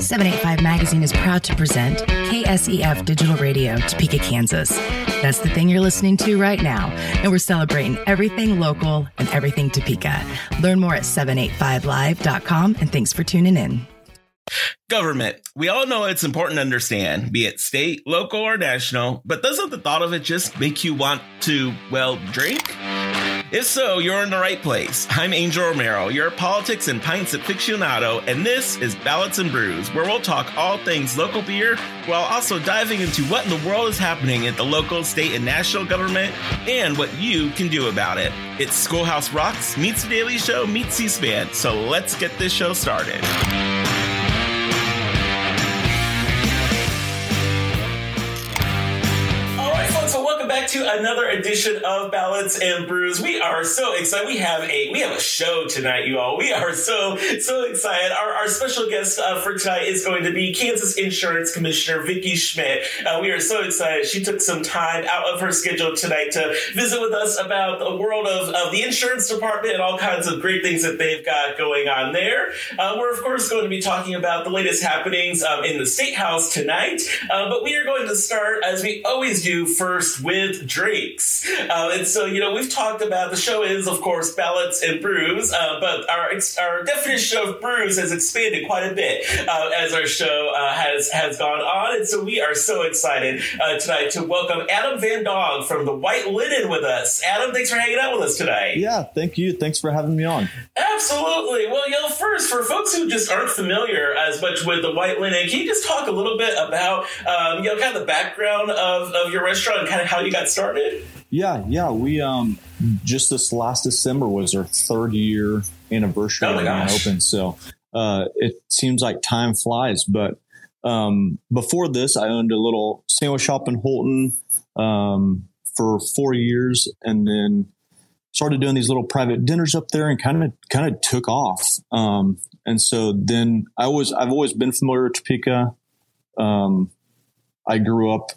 785 Magazine is proud to present KSEF Digital Radio, Topeka, Kansas. That's the thing you're listening to right now, and we're celebrating everything local and everything Topeka. Learn more at 785live.com, and thanks for tuning in. Government. We all know it's important to understand, be it state, local, or national, but doesn't the thought of it just make you want to, well, drink? If so, you're in the right place. I'm Angel Romero, your politics and pints aficionado, and this is Ballots and Brews, where we'll talk all things local beer while also diving into what in the world is happening at the local, state, and national government and what you can do about it. It's Schoolhouse Rocks meets The Daily Show meets C-SPAN, so let's get this show started. To another edition of Ballots and Brews. We are so excited. We have a we have a show tonight, you all. We are so so excited. Our, our special guest uh, for tonight is going to be Kansas Insurance Commissioner Vicki Schmidt. Uh, we are so excited. She took some time out of her schedule tonight to visit with us about the world of, of the insurance department and all kinds of great things that they've got going on there. Uh, we're of course going to be talking about the latest happenings um, in the State House tonight, uh, but we are going to start as we always do first with with drinks. Uh, and so, you know, we've talked about the show is, of course, ballots and brews, uh, but our our definition of brews has expanded quite a bit uh, as our show uh, has has gone on. And so, we are so excited uh, tonight to welcome Adam Van Dong from the White Linen with us. Adam, thanks for hanging out with us today. Yeah, thank you. Thanks for having me on. Absolutely. Well, you know, first, for folks who just aren't familiar as much with the White Linen, can you just talk a little bit about, um, you know, kind of the background of, of your restaurant and kind of how you got started? Yeah, yeah. We um just this last December was our third year anniversary oh of open. So uh, it seems like time flies. But um, before this, I owned a little sandwich shop in Holton um, for four years, and then started doing these little private dinners up there, and kind of kind of took off. Um, and so then I was I've always been familiar with Topeka. Um, I grew up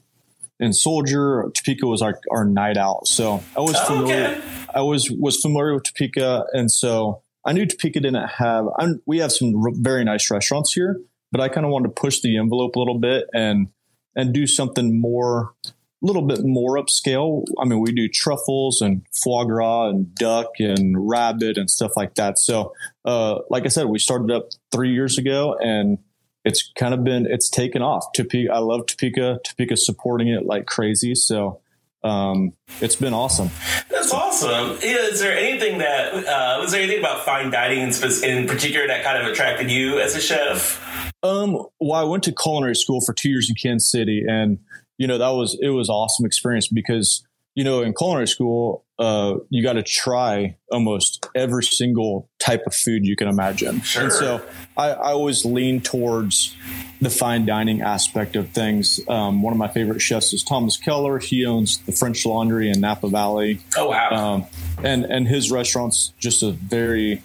in Soldier, Topeka was our, our night out. So I was familiar. Okay. I was was familiar with Topeka, and so I knew Topeka didn't have. I'm, we have some r- very nice restaurants here, but I kind of wanted to push the envelope a little bit and and do something more, a little bit more upscale. I mean, we do truffles and foie gras and duck and rabbit and stuff like that. So, uh, like I said, we started up three years ago, and it's kind of been it's taken off. Topeka, I love Topeka. Topeka supporting it like crazy. So um, it's been awesome. That's awesome. Is there anything that uh, was there anything about fine dining in, in particular that kind of attracted you as a chef? Um, well, I went to culinary school for two years in Kansas City, and you know that was it was awesome experience because you know in culinary school uh, you got to try almost every single type of food you can imagine. Sure. And so I, I always lean towards the fine dining aspect of things. Um, one of my favorite chefs is Thomas Keller. He owns the French Laundry in Napa Valley. Oh wow! Um, and and his restaurant's just a very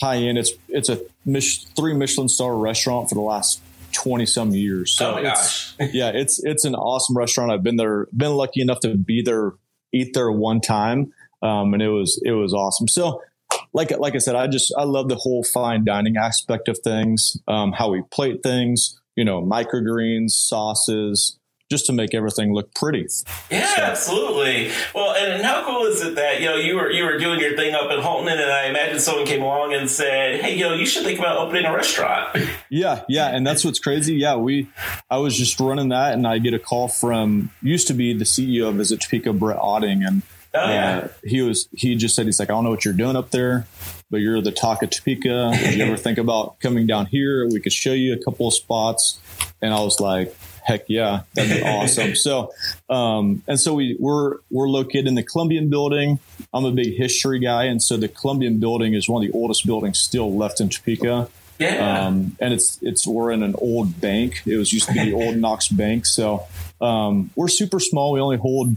high end. It's it's a Mich- three Michelin star restaurant for the last 20 some years. So oh my gosh. yeah, it's it's an awesome restaurant. I've been there, been lucky enough to be there eat there one time, um, and it was it was awesome. So, like like I said, I just I love the whole fine dining aspect of things, um, how we plate things, you know, microgreens, sauces, just to make everything look pretty. Yeah, so. absolutely. Well, and, how cool is it that you know you were you were doing your thing up in Holton, and I imagine someone came along and said, "Hey, you know, you should think about opening a restaurant." Yeah, yeah, and that's what's crazy. Yeah, we, I was just running that, and I get a call from used to be the CEO of Visit Topeka, Brett Oetting, and. Oh, yeah. Uh, he was. He just said he's like, I don't know what you're doing up there, but you're the talk of Topeka. Did you ever think about coming down here? We could show you a couple of spots. And I was like, heck yeah, that'd be awesome. So, um, and so we we're we're located in the Columbian Building. I'm a big history guy, and so the Columbian Building is one of the oldest buildings still left in Topeka. Yeah. Um, and it's it's we're in an old bank. It was used to be the old Knox Bank. So um, we're super small. We only hold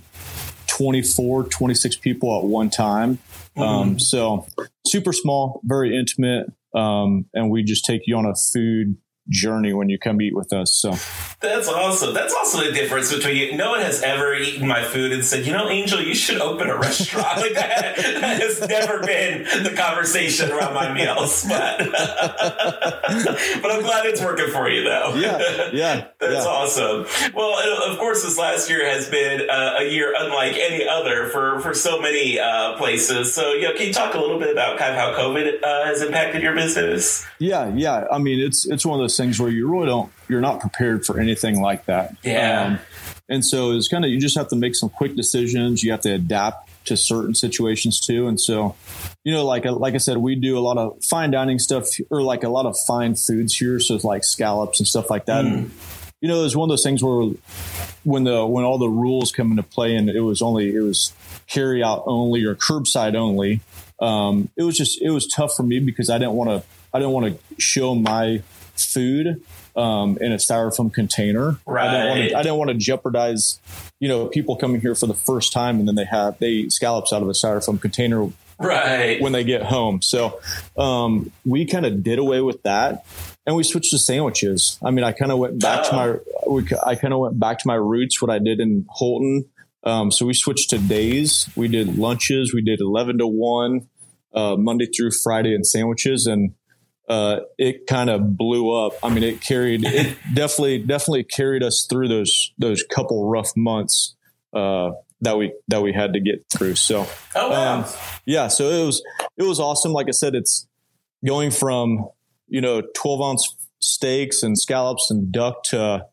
24, 26 people at one time. Mm-hmm. Um, so super small, very intimate. Um, and we just take you on a food journey when you come eat with us. So That's awesome. That's also the difference between you. No one has ever eaten my food and said, you know, Angel, you should open a restaurant. like that, that has never been the conversation around my meals. But, but I'm glad it's working for you, though. Yeah. Yeah. That's yeah. awesome. Well, of course, this last year has been uh, a year unlike any other for, for so many uh, places. So, you know, can you talk a little bit about kind of how COVID uh, has impacted your business? Yeah. Yeah. I mean, it's, it's one of those things where you really don't, you're not prepared for anything like that. Yeah. Um, and so it's kind of, you just have to make some quick decisions. You have to adapt to certain situations too. And so, you know, like, like I said, we do a lot of fine dining stuff or like a lot of fine foods here. So it's like scallops and stuff like that. Mm. And, you know, it's one of those things where when the, when all the rules come into play and it was only, it was carry out only or curbside only. Um, it was just, it was tough for me because I didn't want to, I didn't want to show my food um, in a styrofoam container. Right. I didn't, want to, I didn't want to jeopardize, you know, people coming here for the first time and then they have they eat scallops out of a styrofoam container. Right. When they get home. So um, we kind of did away with that and we switched to sandwiches. I mean, I kind of went back oh. to my, we, I kind of went back to my roots, what I did in holton Um, so we switched to days. We did lunches. We did 11 to 1, uh, Monday through Friday and sandwiches. And uh, it kind of blew up. I mean, it carried, it definitely, definitely carried us through those, those couple rough months, uh, that we, that we had to get through. So, oh, wow. um, yeah, so it was, it was awesome. Like I said, it's going from, you know, 12 ounce steaks and scallops and duck to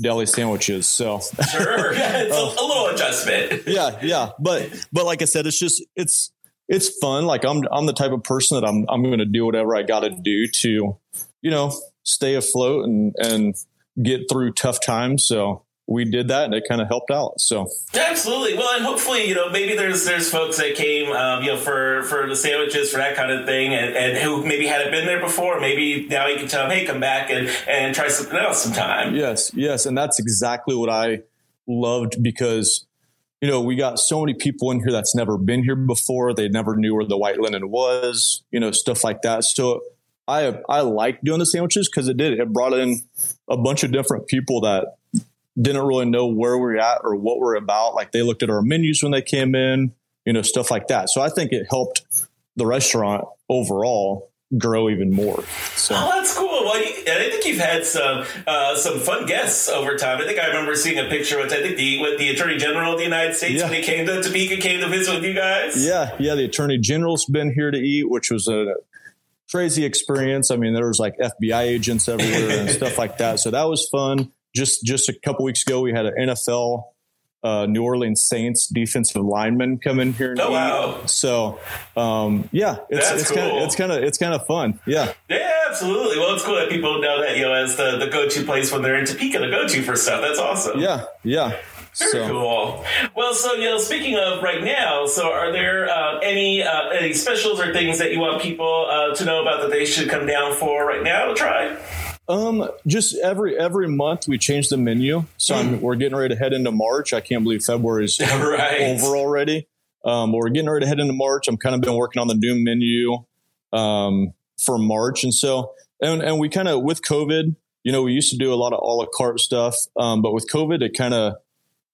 deli sandwiches. So sure. Yeah, it's a, a little adjustment. yeah. Yeah. But, but like I said, it's just, it's, it's fun. Like I'm, I'm the type of person that I'm, I'm going to do whatever I got to do to, you know, stay afloat and, and get through tough times. So we did that and it kind of helped out. So absolutely. Well, and hopefully, you know, maybe there's, there's folks that came, um, you know, for, for the sandwiches, for that kind of thing and, and who maybe hadn't been there before. Maybe now you can tell them, Hey, come back and, and try something else sometime. Yes. Yes. And that's exactly what I loved because you know, we got so many people in here that's never been here before. They never knew where the white linen was, you know, stuff like that. So I I like doing the sandwiches because it did it brought in a bunch of different people that didn't really know where we're at or what we're about. Like they looked at our menus when they came in, you know, stuff like that. So I think it helped the restaurant overall grow even more. So oh, that's cool. Well, and I think you've had some uh, some fun guests over time. I think I remember seeing a picture which I think the with the Attorney General of the United States yeah. when he came to Topeka came to visit with you guys. Yeah, yeah. The Attorney General's been here to eat, which was a crazy experience. I mean, there was like FBI agents everywhere and stuff like that. So that was fun. Just just a couple weeks ago, we had an NFL uh, New Orleans Saints defensive lineman come in here. oh wow! So, um, yeah, it's That's it's cool. kind of it's kind of it's kind of fun. Yeah, yeah, absolutely. Well, it's cool that people know that you know as the, the go to place when they're in Topeka to go to for stuff. That's awesome. Yeah, yeah. Very so. cool. Well, so you know, speaking of right now, so are there uh, any uh, any specials or things that you want people uh, to know about that they should come down for right now to try? Um, just every every month we change the menu. So mm. we're getting ready to head into March. I can't believe February is right. over already. Um, but we're getting ready to head into March. I'm kind of been working on the new menu um, for March, and so and and we kind of with COVID, you know, we used to do a lot of a la carte stuff, um, but with COVID, it kind of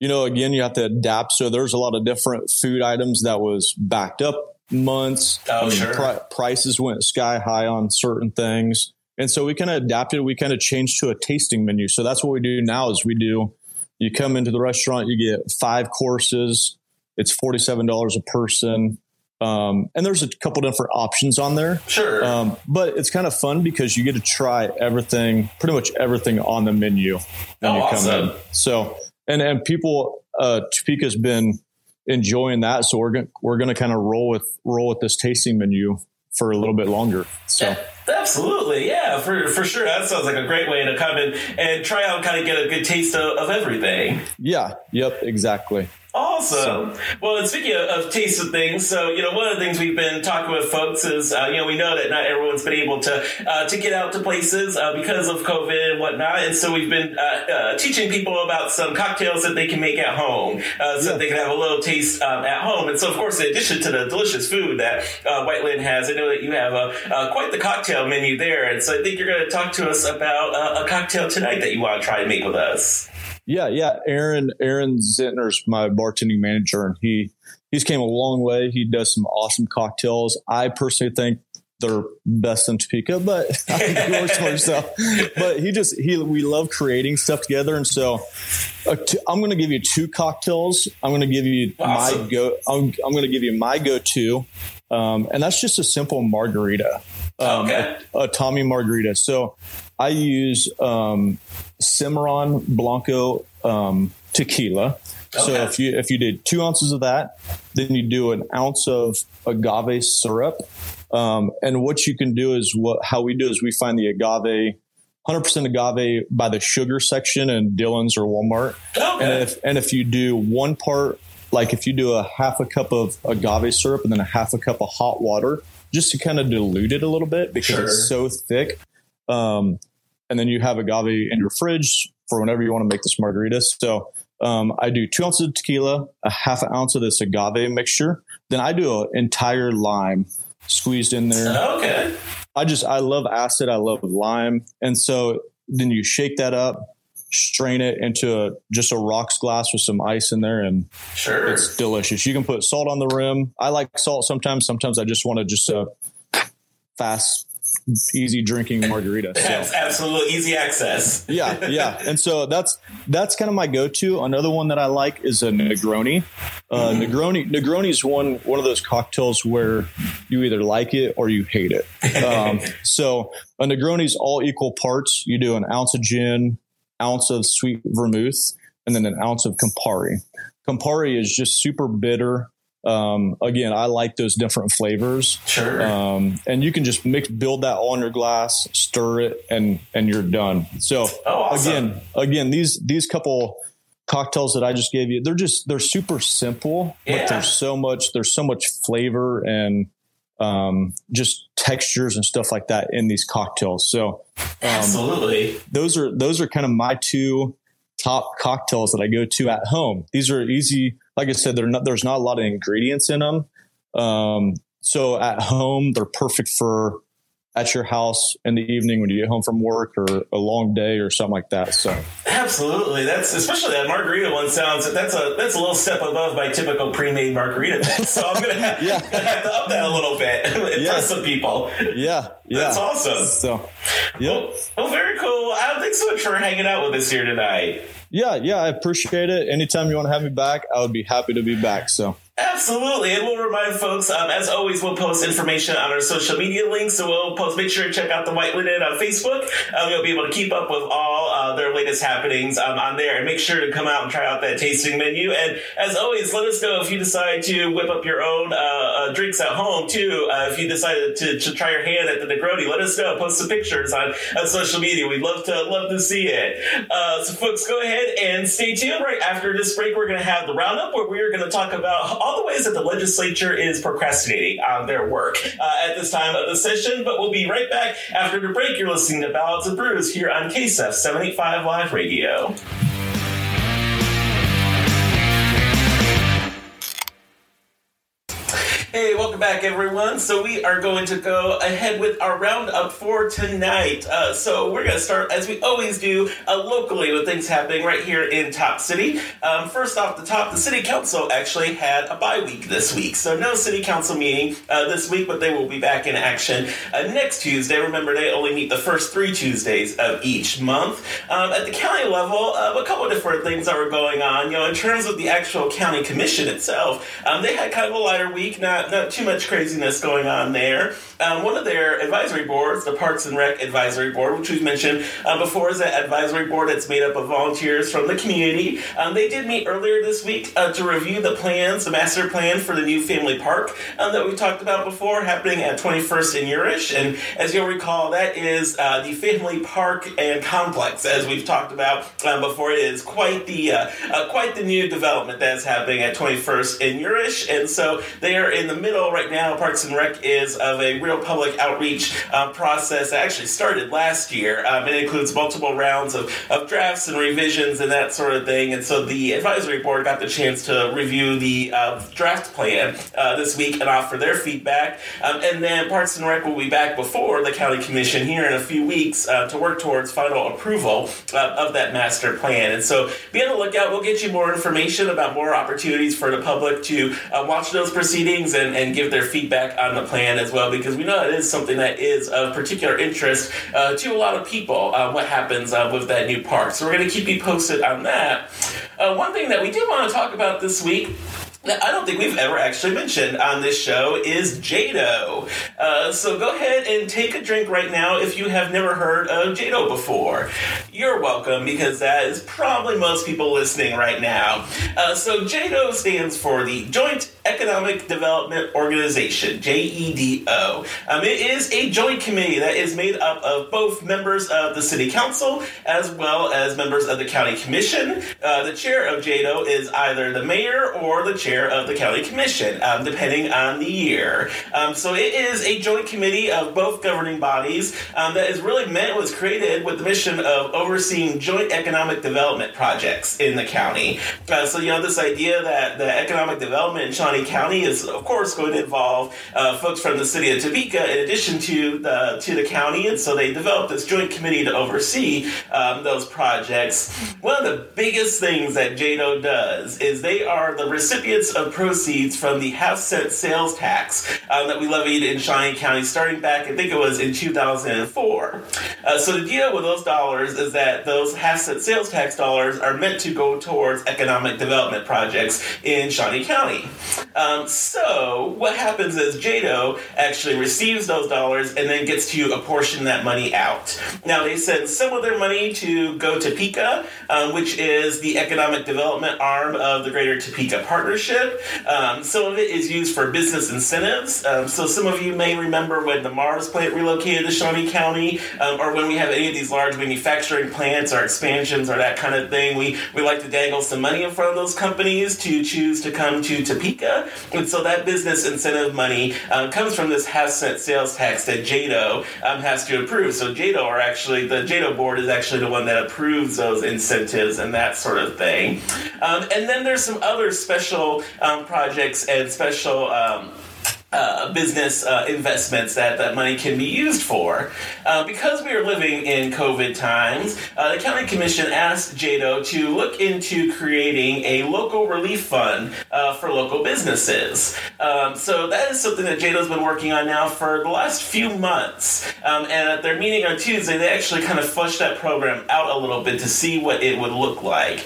you know again you have to adapt. So there's a lot of different food items that was backed up months. Oh, sure. Pri- prices went sky high on certain things. And so we kind of adapted, we kind of changed to a tasting menu. So that's what we do now is we do, you come into the restaurant, you get five courses. It's $47 a person. Um, and there's a couple different options on there. Sure. Um, but it's kind of fun because you get to try everything, pretty much everything on the menu when oh, you come awesome. in. So, and, and people, uh, Topeka's been enjoying that. So we're going, we're going to kind of roll with, roll with this tasting menu for a little bit longer. So. Yeah. Absolutely, yeah, for for sure. That sounds like a great way to come in and try out, and kind of get a good taste of, of everything. Yeah. Yep. Exactly. Awesome. So. Well, and speaking of, of taste of things, so you know, one of the things we've been talking with folks is, uh, you know, we know that not everyone's been able to uh, to get out to places uh, because of COVID and whatnot, and so we've been uh, uh, teaching people about some cocktails that they can make at home, uh, so yeah. they can have a little taste um, at home. And so, of course, in addition to the delicious food that White Linen has, I know that you have a, quite the cocktail menu there, and so I think you're going to talk to us about a cocktail tonight that you want to try to make with us. Yeah, yeah. Aaron Aaron Zentner's my bartending manager, and he he's came a long way. He does some awesome cocktails. I personally think they're best in Topeka, but. But he just he we love creating stuff together, and so uh, t- I'm going to give you two cocktails. I'm going to give you awesome. my go. I'm, I'm going to give you my go-to, um, and that's just a simple margarita, um, okay. a, a Tommy margarita. So I use um, Cimarron Blanco um, tequila. Okay. So if you if you did two ounces of that, then you do an ounce of agave syrup. Um, and what you can do is what how we do is we find the agave 100% agave by the sugar section in Dillon's or Walmart. Okay. And if and if you do one part like if you do a half a cup of agave syrup and then a half a cup of hot water just to kind of dilute it a little bit because sure. it's so thick. Um, and then you have agave in your fridge for whenever you want to make this margarita. So um, I do two ounces of tequila, a half an ounce of this agave mixture. Then I do an entire lime squeezed in there. Okay. I just I love acid. I love lime, and so then you shake that up, strain it into a, just a rocks glass with some ice in there, and sure, it's delicious. You can put salt on the rim. I like salt sometimes. Sometimes I just want to just a fast easy drinking margarita. So. That's absolute easy access. yeah, yeah, and so that's that's kind of my go-to. Another one that I like is a Negroni. Uh, mm. Negroni Negroni is one one of those cocktails where you either like it or you hate it. Um, so a Negroni is all equal parts. You do an ounce of gin, ounce of sweet vermouth, and then an ounce of Campari. Campari is just super bitter. Um, again, I like those different flavors. Sure. Um, and you can just mix, build that all in your glass, stir it, and and you're done. So oh, awesome. again, again, these these couple cocktails that I just gave you, they're just they're super simple, yeah. but there's so much there's so much flavor and um, just textures and stuff like that in these cocktails. So um, absolutely, those are those are kind of my two top cocktails that I go to at home. These are easy like I said, not, there's not a lot of ingredients in them. Um, so at home, they're perfect for at your house in the evening when you get home from work or a long day or something like that. So absolutely, that's especially that margarita one sounds that's a that's a little step above my typical pre-made margarita. So I'm gonna have, yeah. gonna have to up that a little bit, impress yeah. some people. Yeah, yeah, that's awesome. So, yeah, well, well, very cool. I thanks so much for hanging out with us here tonight. Yeah, yeah, I appreciate it. Anytime you want to have me back, I would be happy to be back. So Absolutely. And we'll remind folks, um, as always, we'll post information on our social media links. So we'll post, make sure to check out the White Linen on Facebook. Um, you'll be able to keep up with all uh, their latest happenings um, on there and make sure to come out and try out that tasting menu. And as always, let us know if you decide to whip up your own uh, uh, drinks at home too. Uh, if you decided to, to, try your hand at the Negroni, let us know. Post some pictures on, on social media. We'd love to love to see it. Uh, so folks, go ahead and stay tuned. Right after this break, we're going to have the roundup where we're going to talk about all the ways that the legislature is procrastinating on their work uh, at this time of the session. But we'll be right back after the break. You're listening to Ballots and Brews here on KSEF 785 Live Radio. Back, everyone. So we are going to go ahead with our roundup for tonight. Uh, so we're going to start, as we always do, uh, locally with things happening right here in Top City. Um, first off the top, the City Council actually had a bye week this week, so no City Council meeting uh, this week, but they will be back in action uh, next Tuesday. Remember, they only meet the first three Tuesdays of each month. Um, at the county level, uh, a couple different things that were going on. You know, in terms of the actual county commission itself, um, they had kind of a lighter week. Not not too much craziness going on there. Um, one of their advisory boards, the Parks and Rec Advisory Board, which we've mentioned uh, before, is an advisory board that's made up of volunteers from the community. Um, they did meet earlier this week uh, to review the plans, the master plan for the new family park um, that we talked about before, happening at 21st and Urish. And as you'll recall, that is uh, the family park and complex, as we've talked about um, before. It is quite the uh, uh, quite the new development that's happening at 21st and Urish. And so they are in the middle right now. Parks and Rec is of a real public outreach uh, process that actually started last year. Um, it includes multiple rounds of, of drafts and revisions and that sort of thing. And so the advisory board got the chance to review the uh, draft plan uh, this week and offer their feedback. Um, and then Parks and Rec will be back before the county commission here in a few weeks uh, to work towards final approval uh, of that master plan. And so be on the lookout. We'll get you more information about more opportunities for the public to uh, watch those proceedings and, and give their feedback on the plan as well, because we know it is something that is of particular interest uh, to a lot of people. Uh, what happens uh, with that new park? So we're going to keep you posted on that. Uh, one thing that we do want to talk about this week that I don't think we've ever actually mentioned on this show is JEDO. Uh, so go ahead and take a drink right now if you have never heard of JEDO before. You're welcome because that is probably most people listening right now. Uh, so JEDO stands for the Joint Economic Development Organization, JEDO. Um, it is a joint committee that is made up of both members of the City Council as well as members of the County Commission. Uh, the chair of JEDO is either the mayor or the chair of the County Commission, um, depending on the year. Um, so it is a joint committee of both governing bodies um, that is really meant, was created with the mission of overseeing joint economic development projects in the county. Uh, so, you know, this idea that the economic development in County is, of course, going to involve uh, folks from the city of Topeka in addition to the to the county, and so they developed this joint committee to oversee um, those projects. One of the biggest things that JEDO does is they are the recipients of proceeds from the half cent sales tax um, that we levied in Shawnee County starting back, I think it was in 2004. Uh, so the deal with those dollars is that those half cent sales tax dollars are meant to go towards economic development projects in Shawnee County. Um, so what happens is JEDO actually receives those dollars and then gets to apportion that money out. Now they send some of their money to go to Topeka, um, which is the economic development arm of the Greater Topeka Partnership. Um, some of it is used for business incentives. Um, so some of you may remember when the Mars plant relocated to Shawnee County, um, or when we have any of these large manufacturing plants or expansions or that kind of thing. We we like to dangle some money in front of those companies to choose to come to Topeka, and so that business incentive money um, comes from this half cent sales tax that JEDO um, has to approve. So JEDO are actually the JEDO board is actually the one that approves those incentives and that sort of thing. Um, and then there's some other special um, projects and special. Uh, business uh, investments that that money can be used for. Uh, because we are living in COVID times, uh, the County Commission asked JEDO to look into creating a local relief fund uh, for local businesses. Um, so that is something that JEDO's been working on now for the last few months. Um, and at their meeting on Tuesday, they actually kind of flushed that program out a little bit to see what it would look like.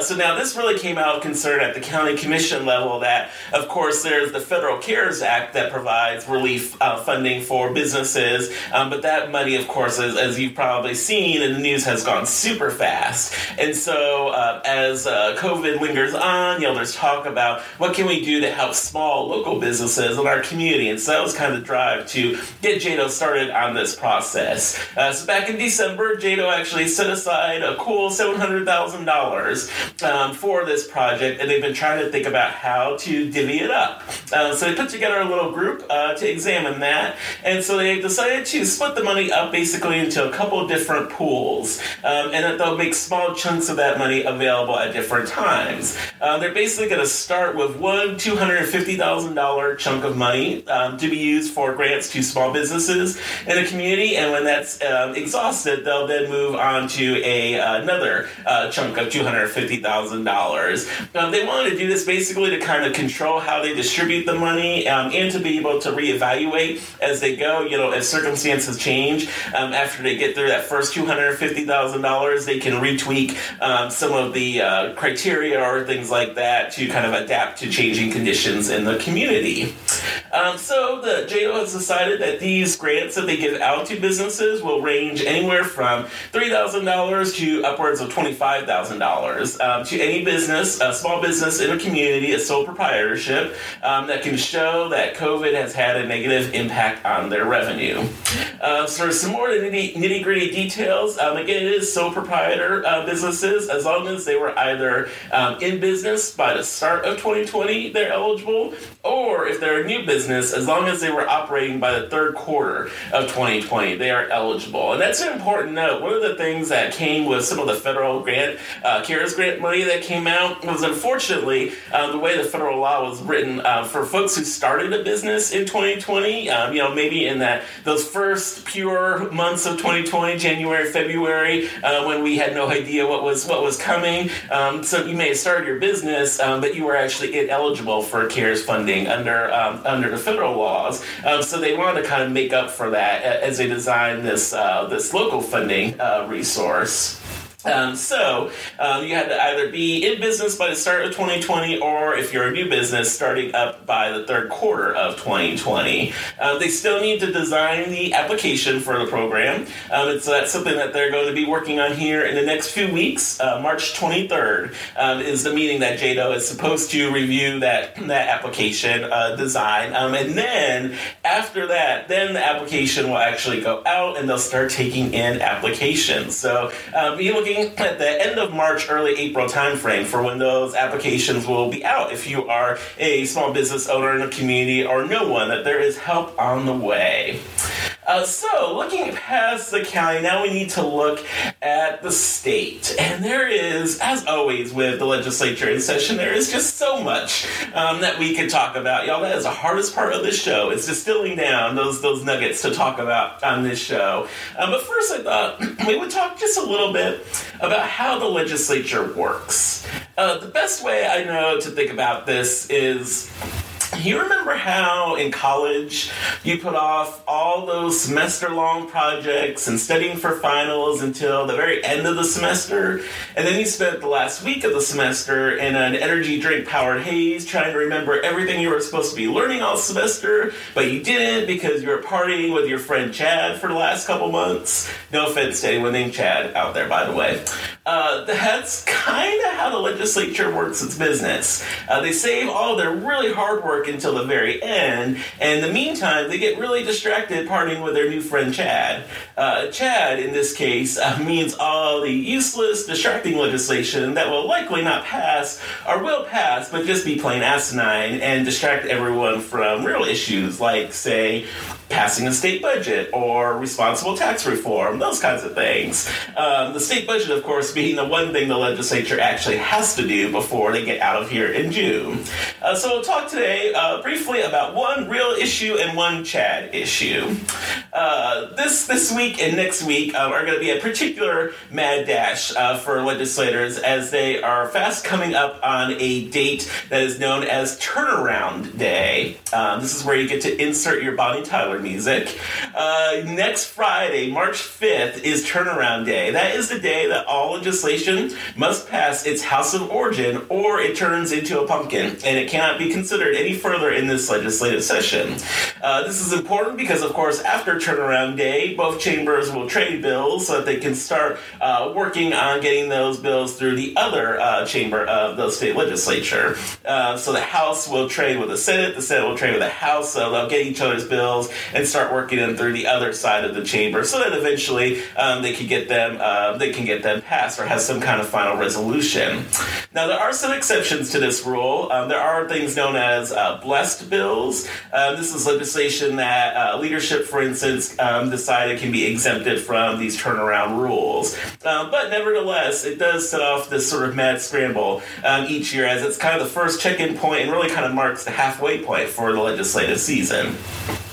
So now this really came out of concern at the County Commission level that, of course, there's the Federal CARES Act that provides relief uh, funding for businesses. Um, but that money, of course, as, as, you've probably seen in the news, has gone super fast. And so uh, as uh, COVID lingers on, you know, there's talk about what can we do to help small local businesses in our community. And so that was kind of the drive to get JEDO started on this process. Uh, so back in December, JEDO actually set aside a cool $700,000 um, for this project, and they've been trying to think about how to divvy it up. Uh, so they put together a little group uh, to examine that. And so they've decided to split the money up basically into a couple different pools, um, and that they'll make small chunks of that money available at different times. Uh, they're basically going to start with one $250,000 chunk of money um, to be used for grants to small businesses in a community, and when that's um, exhausted, they'll then move on to a another uh, chunk of $250,000. Um, they wanted to do this basically to kind of control how they distribute the money um, to be able to reevaluate as they go. You know, as circumstances change, um, after they get through that first two hundred fifty thousand dollars, they can retweak um, some of the uh, criteria or things like that to kind of adapt to changing conditions in the community. Um, so the JO has decided that these grants that they give out to businesses will range anywhere from three thousand dollars to upwards of twenty five thousand um, dollars to any business, a small business in a community, a sole proprietorship um, that can show that COVID has had a negative impact on their revenue. Uh, so some more nitty gritty details. Um, again, it is sole proprietor uh, businesses as long as they were either um, in business by the start of 2020, they're eligible, or if they're a new business, as long as they were operating by the third quarter of 2020, they are eligible. And that's an important note. One of the things that came with some of the federal grant, uh, CARES grant money that came out was unfortunately uh, the way the federal law was written uh, for folks who started a business in 2020. Um, you know, maybe in that those first pure months of 2020, January, February, uh, when we had no idea what was what was coming. Um, so you may have started your business, um, but you were actually ineligible for CARES funding under um, under the federal laws. Um, so they wanted to kind of make up for that as they designed this uh, this local funding uh, resource. Um, so um, you had to either be in business by the start of 2020, or if you're a new business, starting up by the third quarter of 2020. Um, they still need to design the application for the program. Um, so that's something that they're going to be working on here in the next few weeks. Uh, March 23rd um, is the meeting that JEDO is supposed to review that that application uh, design, um, and then after that, then the application will actually go out, and they'll start taking in applications. So be looking looking at the end of March, early April timeframe for when those applications will be out. If you are a small business owner in a community or no one, that there is help on the way. Uh, so, looking past the county, now we need to look at the state. And there is, as always with the legislature in session, there is just so much um, that we could talk about. Y'all, that is the hardest part of this show. It's distilling down those, those nuggets to talk about on this show. Um, but first, I thought we would talk just a little bit about how the legislature works. Uh, the best way I know to think about this is you remember how in college you put off all those semester long projects and studying for finals until the very end of the semester? And then you spent the last week of the semester in an energy drink powered haze trying to remember everything you were supposed to be learning all semester, but you didn't because you were partying with your friend Chad for the last couple months. No offense to anyone named Chad out there, by the way. Uh, that's kind of how the legislature works its business. Uh, they save all their really hard work until the very end, and in the meantime, they get really distracted partying with their new friend Chad. Uh, Chad, in this case, uh, means all the useless, distracting legislation that will likely not pass or will pass, but just be plain asinine and distract everyone from real issues like, say, passing a state budget or responsible tax reform, those kinds of things. Um, the state budget, of course, being the one thing the legislature actually has to do before they get out of here in June. Uh, so we'll talk today uh, briefly about one real issue and one Chad issue. Uh, this this week and next week um, are going to be a particular mad dash uh, for legislators as they are fast coming up on a date that is known as Turnaround Day. Um, this is where you get to insert your Bonnie Tyler music. Uh, next Friday, March 5th, is Turnaround Day. That is the day that all legislation must pass its House of Origin or it turns into a pumpkin, and it cannot be considered any further in this legislative session. Uh, this is important because, of course, after Turnaround Day, both chambers will trade bills so that they can start uh, working on getting those bills through the other uh, chamber of the state legislature. Uh, so the House will trade with the Senate, the Senate will trade with the House, so they'll get each other's bills and start working them through the other side of the chamber, so that eventually um, they can get them uh, they can get them passed or have some kind of final resolution. Now there are some exceptions to this rule. Um, there are things known as uh, blessed bills. Uh, this is legislation that uh, leadership, for instance, um, decided can be exempted from these turnaround rules. Um, but nevertheless, it does set off this sort of mad scramble each year as it's kind of the first check-in point and really kind of marks the halfway point for the legislative season.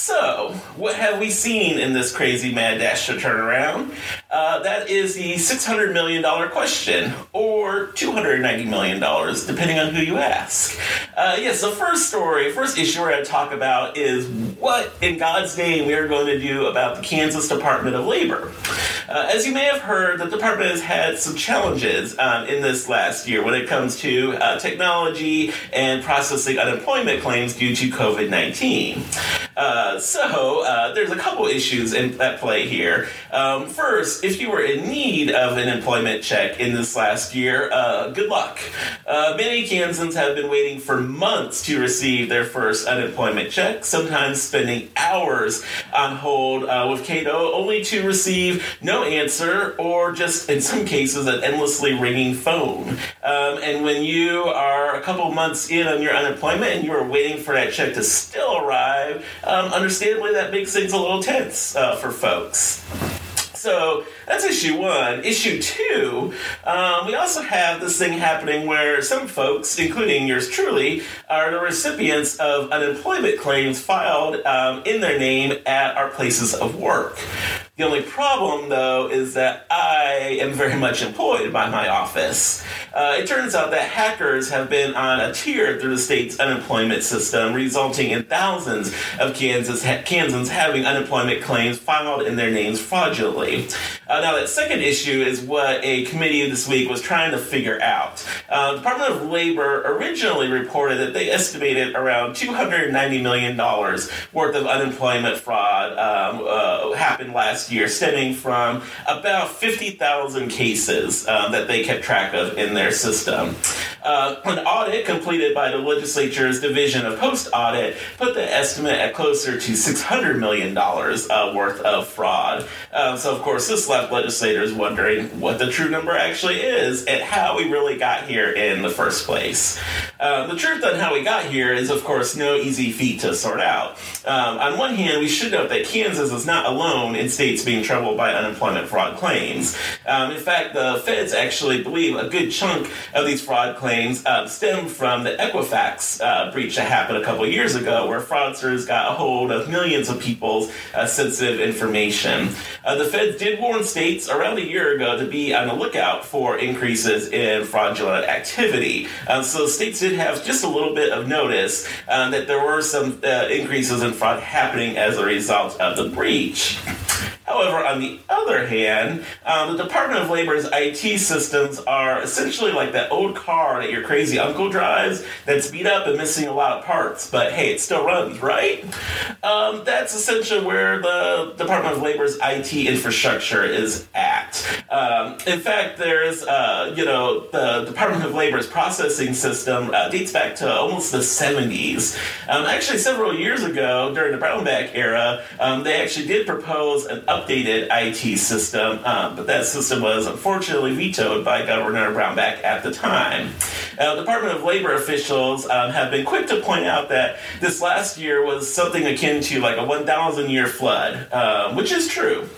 So, what have we seen in this crazy mad dash to turn around? Uh, Uh, that is the $600 million question, or $290 million, depending on who you ask. Uh, yes, the first story, first issue we're going to talk about is what in God's name we are going to do about the Kansas Department of Labor. Uh, as you may have heard, the department has had some challenges um, in this last year when it comes to uh, technology and processing unemployment claims due to COVID 19. Uh, so uh, there's a couple issues in, at play here. Um, first, if you were in need of an employment check in this last year, uh, good luck. Uh, many Kansans have been waiting for months to receive their first unemployment check, sometimes spending hours on hold uh, with Cato only to receive no answer or just, in some cases, an endlessly ringing phone. Um, and when you are a couple months in on your unemployment and you are waiting for that check to still arrive, um, understandably that makes things a little tense uh, for folks. So that's issue one. Issue two, um, we also have this thing happening where some folks, including yours truly, are the recipients of unemployment claims filed um, in their name at our places of work. The only problem, though, is that I am very much employed by my office. Uh, it turns out that hackers have been on a tier through the state's unemployment system, resulting in thousands of Kansas ha- Kansans having unemployment claims filed in their names fraudulently. Uh, now, that second issue is what a committee this week was trying to figure out. Uh, the Department of Labor originally reported that they estimated around $290 million worth of unemployment fraud um, uh, happened last year, stemming from about 50,000 cases um, that they kept track of in their system. Uh, an audit completed by the legislature's Division of Post Audit put the estimate at closer to $600 million uh, worth of fraud. Um, so, of course, this left legislators wondering what the true number actually is and how we really got here in the first place. Uh, the truth on how we got here is, of course, no easy feat to sort out. Um, on one hand, we should note that Kansas is not alone in states being troubled by unemployment fraud claims. Um, in fact, the feds actually believe a good chunk of these fraud claims uh, stem from the Equifax uh, breach that happened a couple years ago, where fraudsters got a hold of millions of people's uh, sensitive information. Uh, the feds did warn states around a year ago to be on the lookout for increases in fraudulent activity. Um, so states did have just a little bit of notice that there were some uh, increases in fraud happening as a result of the breach. However, on the other hand, um, the Department of Labor's IT systems are essentially like that old car that your crazy uncle drives that's beat up and missing a lot of parts, but hey, it still runs, right? Um, that's essentially where the Department of Labor's IT infrastructure is at. Um, in fact, there's, uh, you know, the Department of Labor's processing system uh, dates back to almost the 70s. Um, actually, several years ago, during the Brownback era, um, they actually did propose an updated IT system, um, but that system was unfortunately vetoed by Governor Brownback at the time. Uh, Department of Labor officials um, have been quick to point out that this last year was something akin to like a 1,000 year flood, uh, which is true.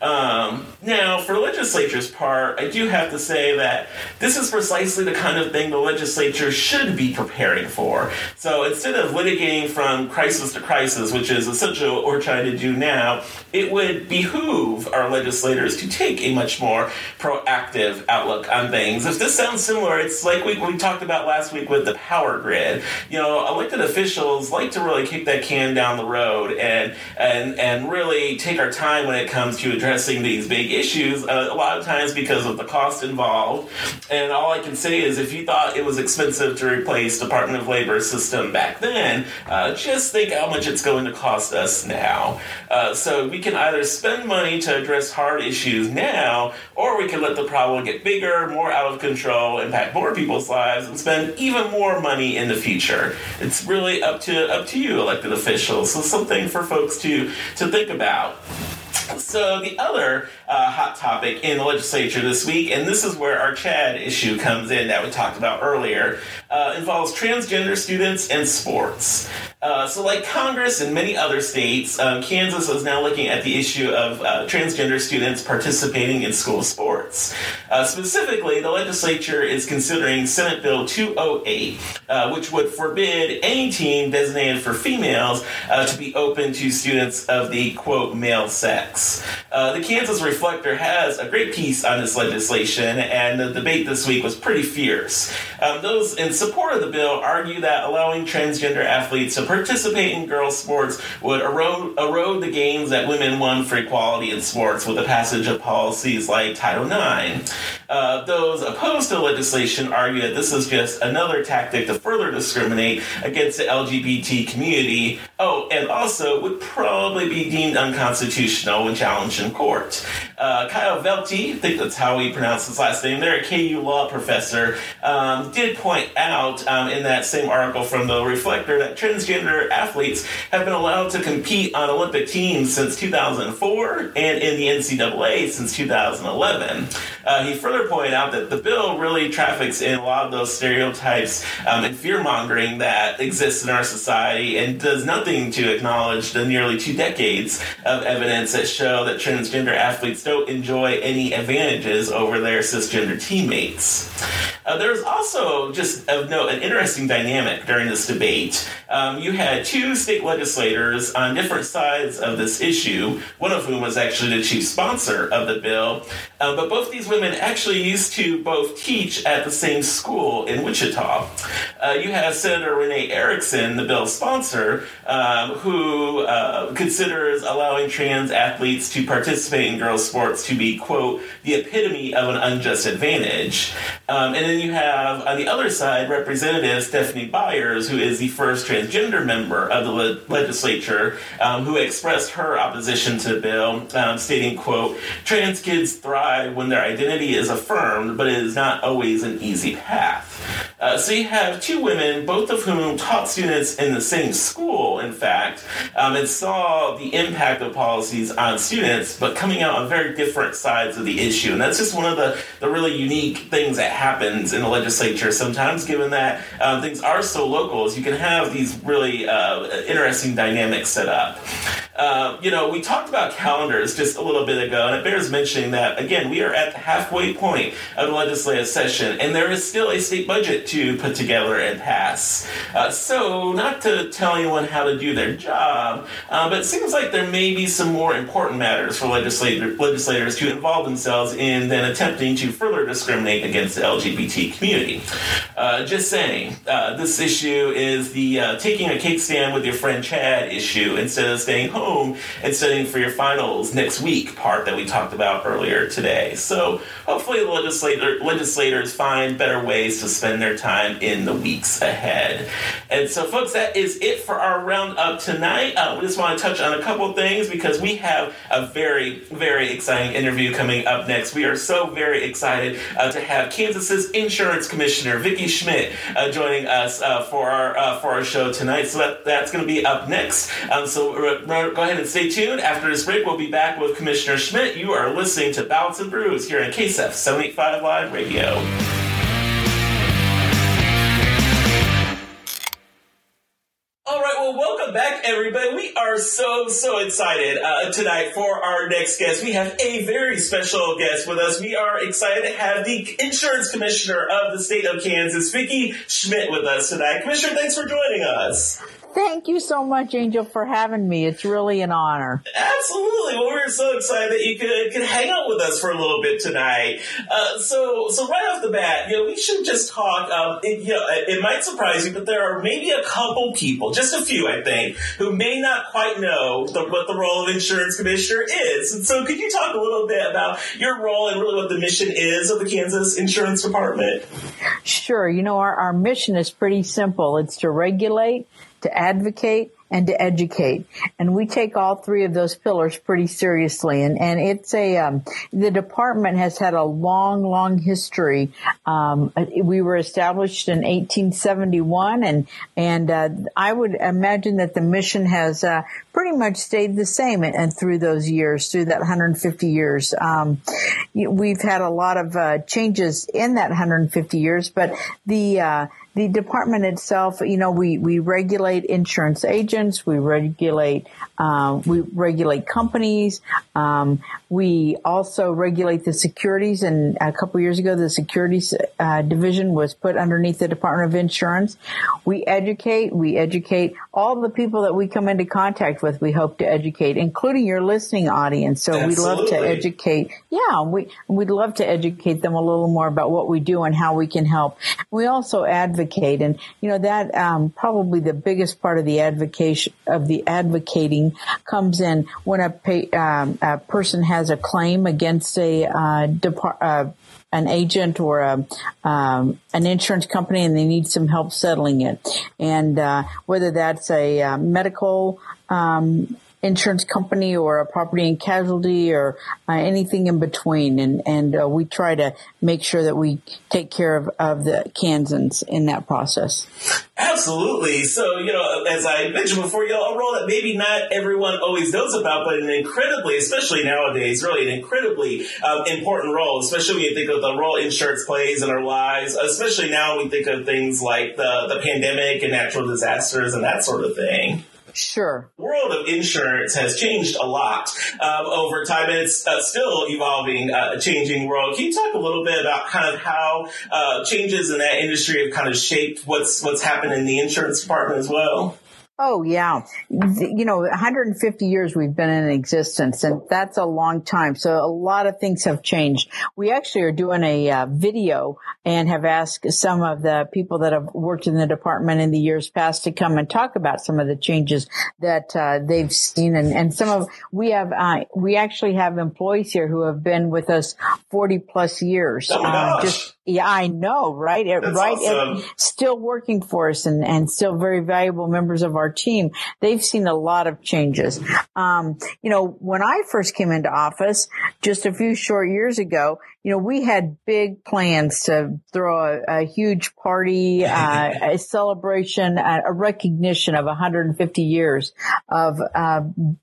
Um, now, for the legislature's part, I do have to say that this is precisely the kind of thing the legislature should be preparing for. So instead of litigating from crisis to crisis, which is essentially what we're trying to do now, it would behoove our legislators to take a much more proactive outlook on things. If this sounds similar, it's like we, we talked about last week with the power grid. You know, elected officials like to really kick that can down the road and and and really take our time when it comes to addressing these big issues. Uh, a lot of times because of the cost involved. And all I can say is, if you thought it was expensive to replace the Department of Labor system back then, uh, just think how much it's going to cost us now. Uh, so we can either spend money to address hard issues now, or we can let the problem get bigger, more out of control, impact more people's lives, and spend even more money in the future. It's really up to up to you, elected officials. So something for folks to to think about. So the other uh, hot topic in the legislature this week, and this is where our Chad issue comes in that we talked about earlier, uh, involves transgender students and sports. Uh, so, like Congress and many other states, um, Kansas is now looking at the issue of uh, transgender students participating in school sports. Uh, specifically, the legislature is considering Senate Bill 208, uh, which would forbid any team designated for females to be open to students of the quote male sex. the Kansas Reflector has a great piece on this legislation, and the debate this week was pretty fierce. Um, those in support of the bill argue that allowing transgender athletes to participate in girls' sports would erode, erode the gains that women won for equality in sports with the passage of policies like Title IX. Uh, those opposed to legislation argue that this is just another tactic to further discriminate against the LGBT community. Oh, and also would probably be deemed unconstitutional when challenged in court. Uh, Kyle Velte, I think that's how we pronounce his last name, they're a KU law professor, um, did point out um, in that same article from the Reflector that transgender athletes have been allowed to compete on Olympic teams since 2004 and in the NCAA since 2011. Uh, he further pointed out that the bill really traffics in a lot of those stereotypes um, and fear mongering that exists in our society and does nothing to acknowledge the nearly two decades of evidence that show that transgender athletes don't enjoy any advantages over their cisgender teammates. Uh, was also, just of note, an interesting dynamic during this debate. Um, you had two state legislators on different sides of this issue, one of whom was actually the chief sponsor of the bill. Uh, but both these women actually used to both teach at the same school in Wichita. Uh, you have Senator Renee Erickson, the bill's sponsor, um, who uh, considers allowing trans athletes to participate in girls' sports to be, quote, the epitome of an unjust advantage. Um, and then you have, on the other side, Representative Stephanie Byers, who is the first transgender member of the le- legislature, um, who expressed her opposition to the bill, um, stating, quote, trans kids thrive when their identity is affirmed, but it is not always an easy path. Uh, so you have two women, both of whom taught students in the same school, in fact, um, and saw the impact of policies on students, but coming out on very different sides of the issue. And that's just one of the, the really unique things that happens in the legislature sometimes, given that um, things are so local, is you can have these really uh, interesting dynamics set up. Uh, you know, we talked about calendars just a little bit ago, and it bears mentioning that, again, we are at the halfway point of the legislative session, and there is still a state budget to put together and pass. Uh, so, not to tell anyone how to do their job, uh, but it seems like there may be some more important matters for legislator, legislators to involve themselves in than attempting to further discriminate against the LGBT community. Uh, just saying, uh, this issue is the taking a cake stand with your friend Chad issue instead of staying home and studying for your finals next week part that we talked about earlier today. So, hopefully, the legislator, legislators find better ways to spend their time in the weeks ahead. And so, folks, that is it for our roundup tonight. Uh, we just want to touch on a couple things because we have a very, very exciting interview coming up next. We are so very excited uh, to have Kansas's insurance commissioner Vicki Schmidt uh, joining us uh, for our uh, for our show tonight. So that, that's going to be up next. Um, so go ahead and stay tuned. After this break, we'll be back with Commissioner Schmidt. You are listening to Ballots and Brews here in KSEF 785 Live Radio. All right, well, welcome back, everybody. We are so, so excited uh, tonight for our next guest. We have a very special guest with us. We are excited to have the insurance commissioner of the state of Kansas, Vicki Schmidt, with us tonight. Commissioner, thanks for joining us. Thank you so much, Angel, for having me. It's really an honor. Absolutely. Well, we're so excited that you could, could hang out with us for a little bit tonight. Uh, so, so right off the bat, you know, we should just talk. Um, it, you know, it, it might surprise you, but there are maybe a couple people, just a few, I think, who may not quite know the, what the role of insurance commissioner is. And so, could you talk a little bit about your role and really what the mission is of the Kansas Insurance Department? Sure. You know, our, our mission is pretty simple. It's to regulate to advocate, and to educate. And we take all three of those pillars pretty seriously. And, and it's a, um, the department has had a long, long history. Um, we were established in 1871 and, and, uh, I would imagine that the mission has, uh, pretty much stayed the same and, and, through those years, through that 150 years. Um, we've had a lot of, uh, changes in that 150 years, but the, uh, the department itself, you know, we, we regulate insurance agents, we regulate, uh, we regulate companies, um, we also regulate the securities. And a couple years ago, the securities uh, division was put underneath the Department of Insurance. We educate, we educate all the people that we come into contact with with, we hope to educate, including your listening audience. So we love to educate. Yeah, we we'd love to educate them a little more about what we do and how we can help. We also advocate, and you know that um, probably the biggest part of the advocation of the advocating comes in when a, pay, um, a person has a claim against a uh, depart. Uh, an agent or a, um, an insurance company and they need some help settling it. And uh, whether that's a uh, medical um, insurance company or a property and casualty or uh, anything in between. And, and uh, we try to make sure that we take care of, of the Kansans in that process. Absolutely. So, you know, as I mentioned before, you know, a role that maybe not everyone always knows about, but an incredibly, especially nowadays, really an incredibly um, important role, especially when you think of the role insurance plays in our lives, especially now we think of things like the, the pandemic and natural disasters and that sort of thing. Sure. The world of insurance has changed a lot um, over time, and it's uh, still evolving, uh, changing world. Can you talk a little bit about kind of how uh, changes in that industry have kind of shaped what's what's happened in the insurance department as well? Oh yeah. You know, 150 years we've been in existence and that's a long time. So a lot of things have changed. We actually are doing a uh, video and have asked some of the people that have worked in the department in the years past to come and talk about some of the changes that uh, they've seen and, and some of we have uh, we actually have employees here who have been with us 40 plus years. Oh just yeah, I know, right? It, right. Awesome. It, still working for us and, and still very valuable members of our team. They've seen a lot of changes. Um, you know, when I first came into office just a few short years ago, you know, we had big plans to throw a, a huge party, uh, a celebration, a, a, recognition of 150 years of uh,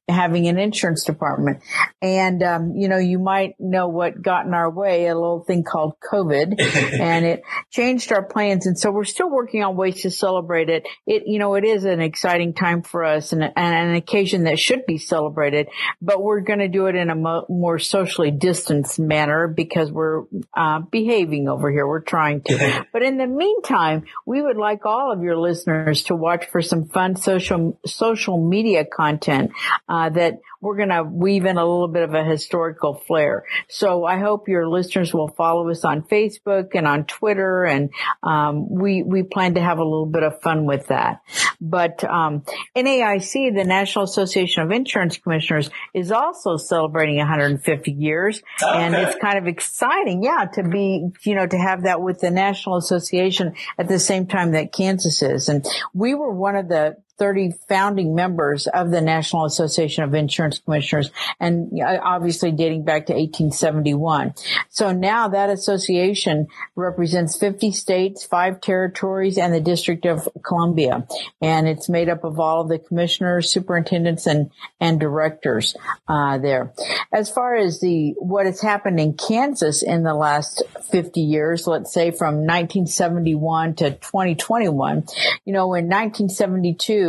having an insurance department. And, um, you know, you might know what got in our way, a little thing called COVID, and it changed our plans. And so we're still working on ways to celebrate it. It, you know, it is an exciting time for us and, and an occasion that should be celebrated, but we're going to do it in a mo- more socially distanced manner because we're uh, behaving over here. We're trying to. but in the meantime, we would like all of your listeners to watch for some fun social social media content uh, that we're going to weave in a little bit of a historical flair. So I hope your listeners will follow us on Facebook and on Twitter, and um, we we plan to have a little bit of fun with that. But um, NAIC, the National Association of Insurance Commissioners, is also celebrating 150 years, okay. and it's kind of exciting, yeah, to be you know to have that with the National Association at the same time that Kansas is, and we were one of the 30 founding members of the National Association of Insurance Commissioners and obviously dating back to 1871. So now that association represents 50 states, five territories, and the District of Columbia. And it's made up of all of the commissioners, superintendents, and, and directors, uh, there. As far as the, what has happened in Kansas in the last 50 years, let's say from 1971 to 2021, you know, in 1972,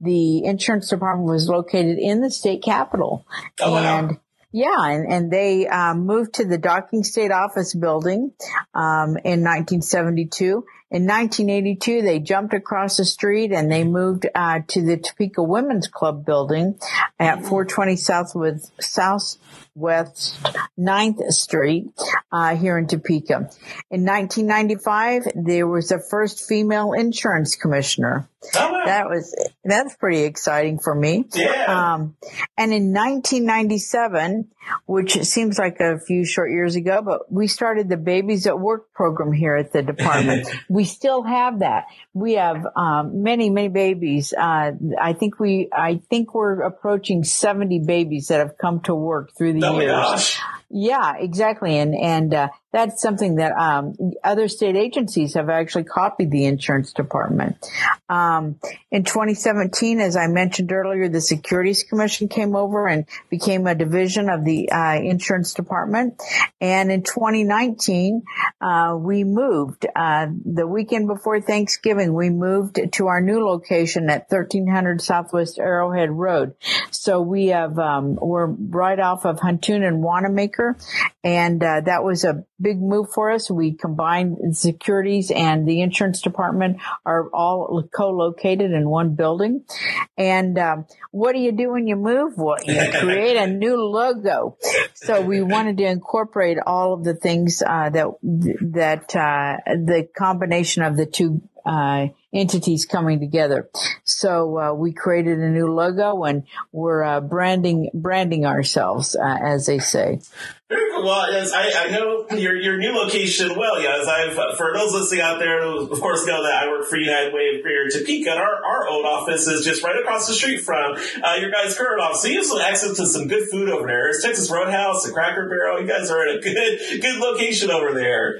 the insurance department was located in the state capitol. Oh, and wow. Yeah, and, and they um, moved to the Docking State Office building um, in 1972. In 1982, they jumped across the street and they moved uh, to the Topeka Women's Club building at 420 South Southwest, Southwest 9th Street uh, here in Topeka. In 1995, there was the first female insurance commissioner. Oh, that was that's pretty exciting for me. Yeah. Um, and in 1997, which seems like a few short years ago, but we started the Babies at Work program here at the department. we still have that. We have um, many, many babies. Uh, I think we, I think we're approaching 70 babies that have come to work through the oh years. Yeah, exactly. And, and, uh, that's something that, um, other state agencies have actually copied the insurance department. Um, in 2017, as I mentioned earlier, the Securities Commission came over and became a division of the, uh, insurance department. And in 2019, uh, we moved, uh, the weekend before Thanksgiving, we moved to our new location at 1300 Southwest Arrowhead Road. So we have, um, we're right off of Huntoon and Wanamaker and uh, that was a big move for us. We combined securities and the insurance department are all co-located in one building. And um, what do you do when you move? Well, you create a new logo. So we wanted to incorporate all of the things uh, that that uh, the combination of the two uh, entities coming together. So uh, we created a new logo and we're uh, branding branding ourselves, uh, as they say. Very cool. Well, yes, I, I know your your new location well. Yes, I've for those listening out there, of course, know that I work for United Way of Greater Topeka. And our our old office is just right across the street from uh, your guys' current office. So you have some access to some good food over there. It's Texas Roadhouse, the Cracker Barrel. You guys are in a good good location over there.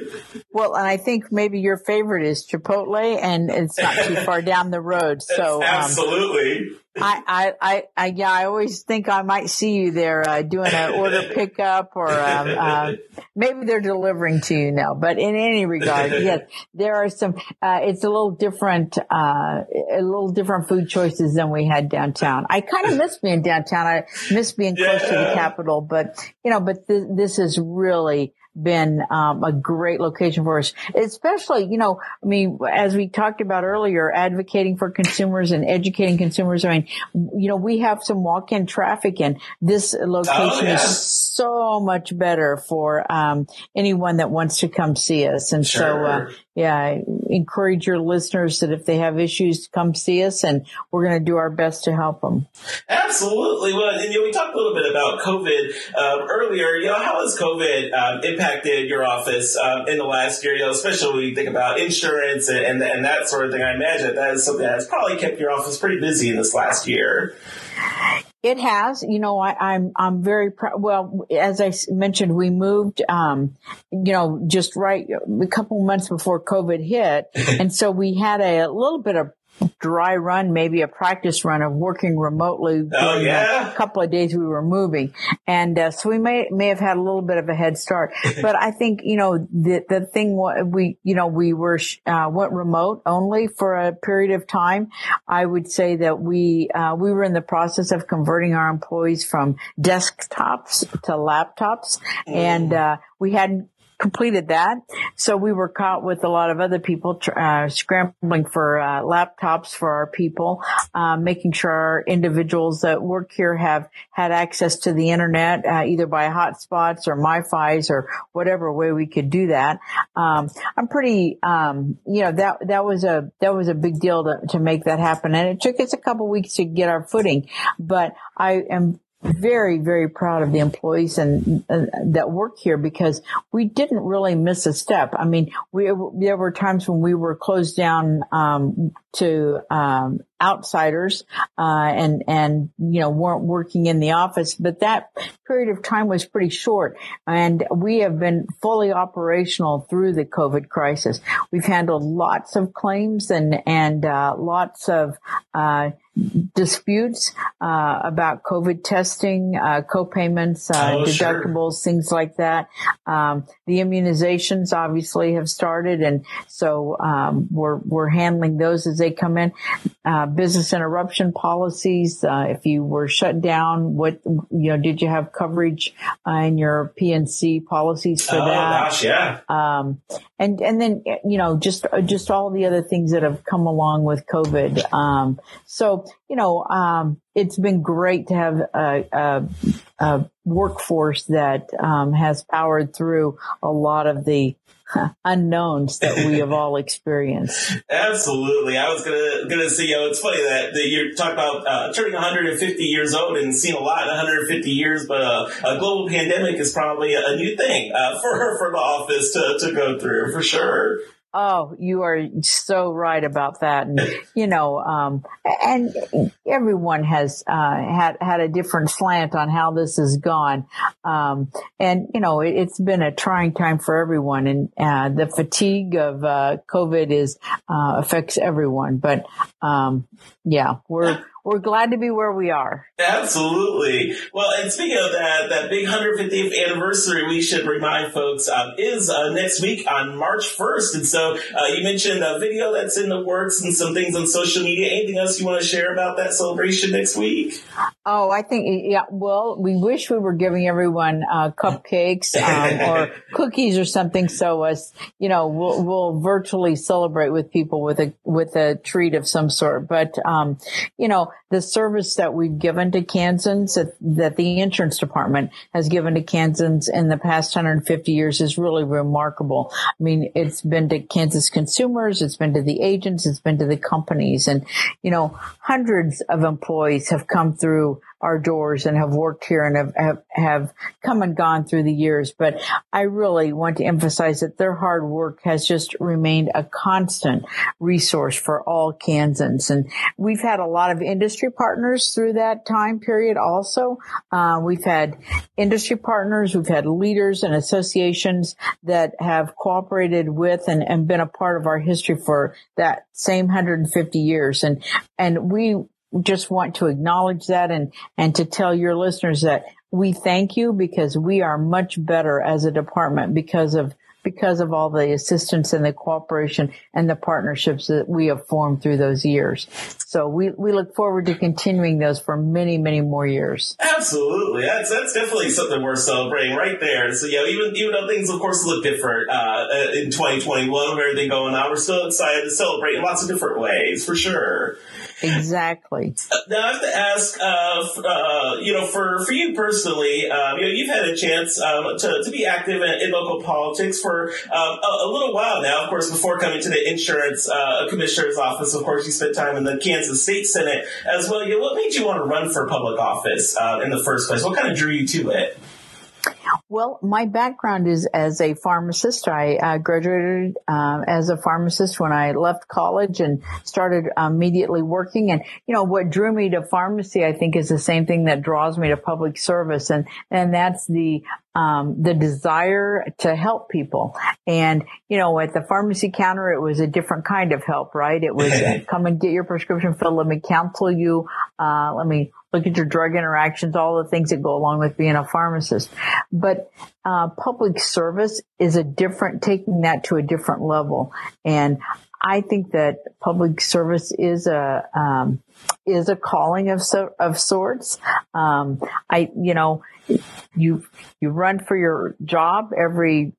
Well, and I think maybe your favorite is Chipotle, and it's not too far down the road. So um, absolutely. I, I, I, I, yeah, I always think I might see you there uh, doing an order pickup, or um, uh, maybe they're delivering to you now. But in any regard, yes, there are some. Uh, it's a little different, uh, a little different food choices than we had downtown. I kind of miss being downtown. I miss being close to the capital, but you know, but th- this is really been um, a great location for us, especially, you know, I mean, as we talked about earlier, advocating for consumers and educating consumers. I mean, you know, we have some walk-in traffic and this location oh, yeah. is so much better for um, anyone that wants to come see us. And sure. so, uh, yeah, I encourage your listeners that if they have issues, come see us and we're going to do our best to help them. Absolutely. Well, and, you know, we talked a little bit about COVID um, earlier. You know, how has COVID um, impacted your office um, in the last year? You know, especially when you think about insurance and, and, and that sort of thing. I imagine that is something that's probably kept your office pretty busy in this last year. It has, you know, I, am I'm, I'm very proud. Well, as I mentioned, we moved, um, you know, just right a couple months before COVID hit, and so we had a, a little bit of dry run, maybe a practice run of working remotely. Oh, yeah. A couple of days we were moving. And uh, so we may, may have had a little bit of a head start. but I think, you know, the, the thing we, you know, we were, uh, went remote only for a period of time. I would say that we, uh, we were in the process of converting our employees from desktops to laptops. Mm. And, uh, we hadn't completed that. So we were caught with a lot of other people uh, scrambling for uh, laptops for our people, uh, making sure our individuals that work here have had access to the internet, uh, either by hotspots or MiFi's or whatever way we could do that. Um, I'm pretty, um, you know, that that was a that was a big deal to, to make that happen, and it took us a couple weeks to get our footing. But I am very, very proud of the employees and that work here because we didn't really miss a step. I mean, we there were times when we were closed down um, to um, outsiders uh, and and you know weren't working in the office, but that period of time was pretty short, and we have been fully operational through the COVID crisis. We've handled lots of claims and and uh, lots of uh, disputes uh, about COVID testing, uh, co-payments, uh, oh, deductibles, sure. things like that. Um, the immunizations obviously have started, and so um, we're we're handling those as they come in. Uh, business interruption policies. Uh, if you were shut down, what you know, did you have coverage uh, in your P&C policies for oh, that? Gosh, yeah. Um, and and then you know just just all the other things that have come along with COVID. Um, so you know, um, it's been great to have a, a, a workforce that um, has powered through a lot of the unknowns that we have all experienced. Absolutely. I was gonna gonna say, you know, it's funny that, that you're talking about uh, turning 150 years old and seeing a lot in 150 years, but uh, a global pandemic is probably a new thing uh, for for the office to, to go through for sure. Oh, you are so right about that. And, you know, um, and everyone has, uh, had, had a different slant on how this has gone. Um, and, you know, it, has been a trying time for everyone and, uh, the fatigue of, uh, COVID is, uh, affects everyone. But, um, yeah, we're, we're glad to be where we are. Absolutely. Well, and speaking of that, that big 150th anniversary, we should remind folks um, is uh, next week on March 1st. And so uh, you mentioned a video that's in the works and some things on social media. Anything else you want to share about that celebration next week? Oh, I think yeah. Well, we wish we were giving everyone uh, cupcakes um, or cookies or something. So as you know, we'll, we'll virtually celebrate with people with a with a treat of some sort. But um, you know, the service that we've given to Kansans that, that the insurance department has given to Kansans in the past 150 years is really remarkable. I mean, it's been to Kansas consumers, it's been to the agents, it's been to the companies, and you know, hundreds of employees have come through our doors and have worked here and have, have, have come and gone through the years. But I really want to emphasize that their hard work has just remained a constant resource for all Kansans. And we've had a lot of industry partners through that time period also. Uh, we've had industry partners, we've had leaders and associations that have cooperated with and, and been a part of our history for that same 150 years. And, and we just want to acknowledge that and, and to tell your listeners that we thank you because we are much better as a department because of because of all the assistance and the cooperation and the partnerships that we have formed through those years. So we, we look forward to continuing those for many, many more years. Absolutely. That's, that's definitely something worth celebrating right there. So, you know, even, even though things, of course, look different, uh, in 2021 with everything going on, we're still excited to celebrate in lots of different ways, for sure. Exactly. Now I have to ask, uh, uh, you know, for, for you personally, um, you know, you've had a chance um, to, to be active in, in local politics for um, a, a, little while now. Of course, before coming to the insurance uh, commissioner's office, of course, you spent time in the Kansas State Senate as well. You know, what made you want to run for public office uh, in the first place? What kind of drew you to it? Well, my background is as a pharmacist. I uh, graduated uh, as a pharmacist when I left college and started immediately working. And you know what drew me to pharmacy, I think, is the same thing that draws me to public service, and and that's the um, the desire to help people. And, you know, at the pharmacy counter, it was a different kind of help, right? It was come and get your prescription filled. Let me counsel you. Uh, let me look at your drug interactions, all the things that go along with being a pharmacist. But uh, public service is a different, taking that to a different level. And I think that public service is a um, is a calling of so, of sorts. Um, I you know you you run for your job every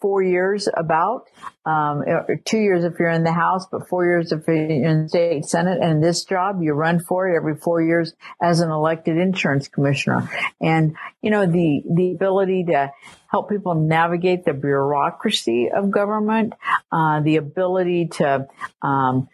four years about, um, two years if you're in the House, but four years if you're in state Senate. And this job, you run for it every four years as an elected insurance commissioner. And, you know, the, the ability to help people navigate the bureaucracy of government, uh, the ability to um,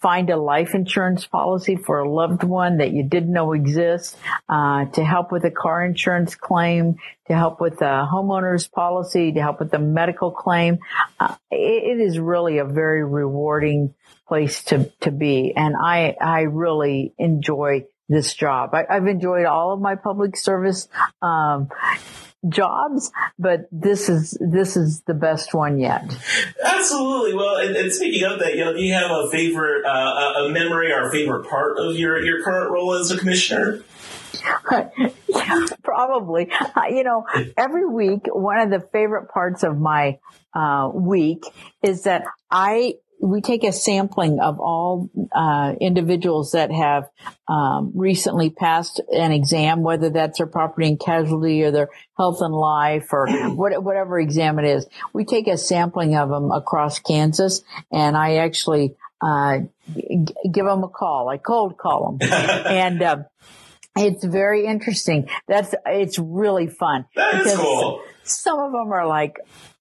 find a life insurance policy for a loved one that you didn't know exists, uh, to help with a car insurance claim, to help with the homeowner's policy, to help with the medical claim. Uh, it, it is really a very rewarding place to, to be. And I, I really enjoy this job. I, have enjoyed all of my public service, um, jobs, but this is this is the best one yet. Absolutely. Well, and, and speaking of that, you know, do you have a favorite, uh, a memory or a favorite part of your your current role as a commissioner? yeah, probably. Uh, you know, every week, one of the favorite parts of my uh, week is that I we take a sampling of all uh, individuals that have um, recently passed an exam, whether that's their property and casualty or their health and life or what, whatever exam it is. We take a sampling of them across Kansas, and I actually uh, g- give them a call. I cold call them, and uh, it's very interesting. That's it's really fun. That is cool. Some of them are like,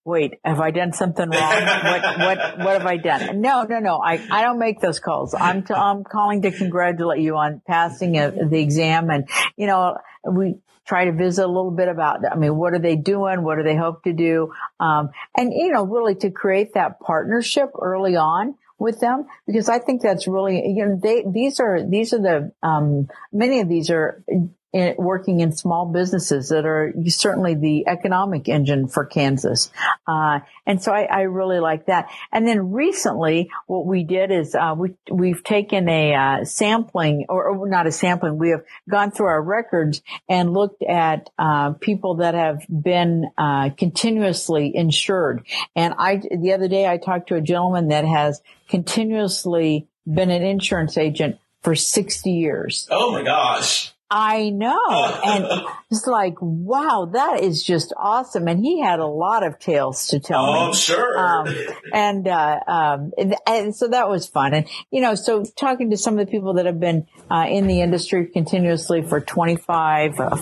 wait, have I done something wrong? what, what, what have I done? No, no, no. I, I don't make those calls. I'm, t- I'm calling to congratulate you on passing a, the exam. And, you know, we try to visit a little bit about, I mean, what are they doing? What do they hope to do? Um, and, you know, really to create that partnership early on with them because I think that's really you know they these are these are the um, many of these are in, working in small businesses that are certainly the economic engine for Kansas. Uh, and so I, I, really like that. And then recently what we did is, uh, we, we've taken a, uh, sampling or, or, not a sampling. We have gone through our records and looked at, uh, people that have been, uh, continuously insured. And I, the other day I talked to a gentleman that has continuously been an insurance agent for 60 years. Oh my gosh. I know. And it's like, wow, that is just awesome. And he had a lot of tales to tell oh, me. I'm sure. Um, and, uh, um, and, and so that was fun. And, you know, so talking to some of the people that have been, uh, in the industry continuously for 25, uh,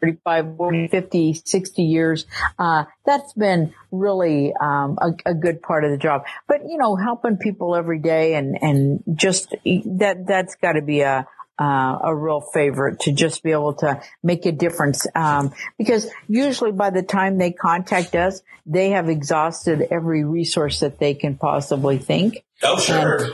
35, 40, 50, 60 years. Uh, that's been really, um, a, a, good part of the job. But, you know, helping people every day and, and just that, that's got to be a, uh, a real favorite to just be able to make a difference. Um, because usually by the time they contact us, they have exhausted every resource that they can possibly think. Oh, sure. And,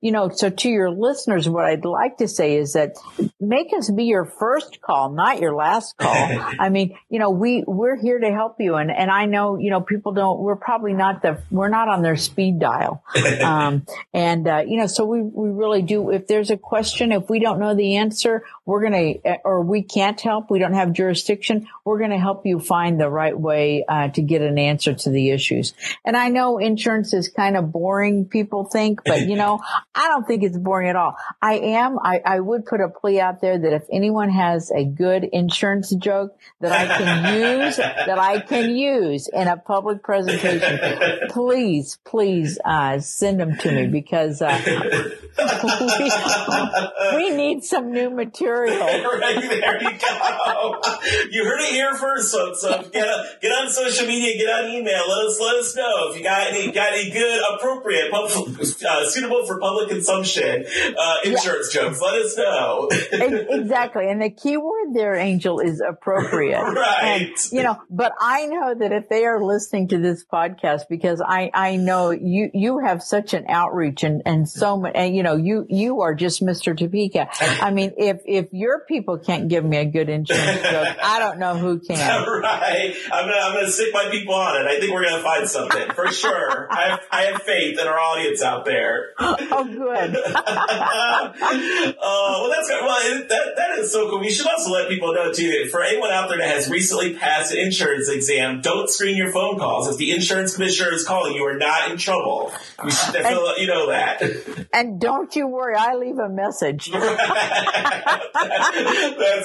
you know, so to your listeners, what I'd like to say is that make us be your first call, not your last call. I mean, you know, we, we're here to help you. And, and I know, you know, people don't, we're probably not the, we're not on their speed dial. Um, and, uh, you know, so we, we really do, if there's a question, if we don't know the answer, we're going to, or we can't help, we don't have jurisdiction, we're going to help you find the right way, uh, to get an answer to the issues. And I know insurance is kind of boring, people think, but you know, I don't think it's boring at all. I am. I, I would put a plea out there that if anyone has a good insurance joke that I can use, that I can use in a public presentation, please, please, uh, send them to me because, uh, we, we, need some new material. right, there you go. You heard it here first, so, so get, get on social media, get on email, let us, let us know if you got any, got any good, appropriate, uh, suitable for public consumption uh, insurance yeah. jokes. Let us know. exactly. And the key word there, Angel, is appropriate. right. And, you know, but I know that if they are listening to this podcast, because I, I know you, you have such an outreach and, and so much, and you know, you, you are just Mr. Topeka. I mean, if, if your people can't give me a good insurance joke, I don't know who can. right. I'm gonna, I'm gonna stick my people on it. I think we're gonna find something for sure. I have, I have faith in our audience out there. Oh, good. uh, well, that's good. Well, that, that is so cool. We should also let people know too, for anyone out there that has recently passed an insurance exam, don't screen your phone calls. If the insurance commissioner is calling, you are not in trouble. We should definitely let you know that. And don't you worry, I leave a message. that's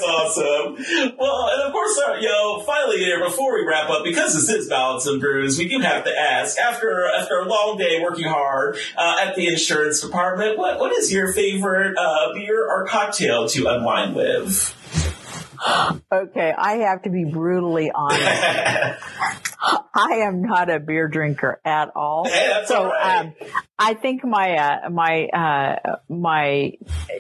awesome. Well, and of course, uh, you know, finally here, before we wrap up, because this is Ballots and Brews, we do have to ask, after, after a long day working hard uh, at the insurance department, what, what is your favorite uh, beer or cocktail to unwind with? Okay, I have to be brutally honest. I am not a beer drinker at all. Hey, so right. um, I think my uh, my uh, my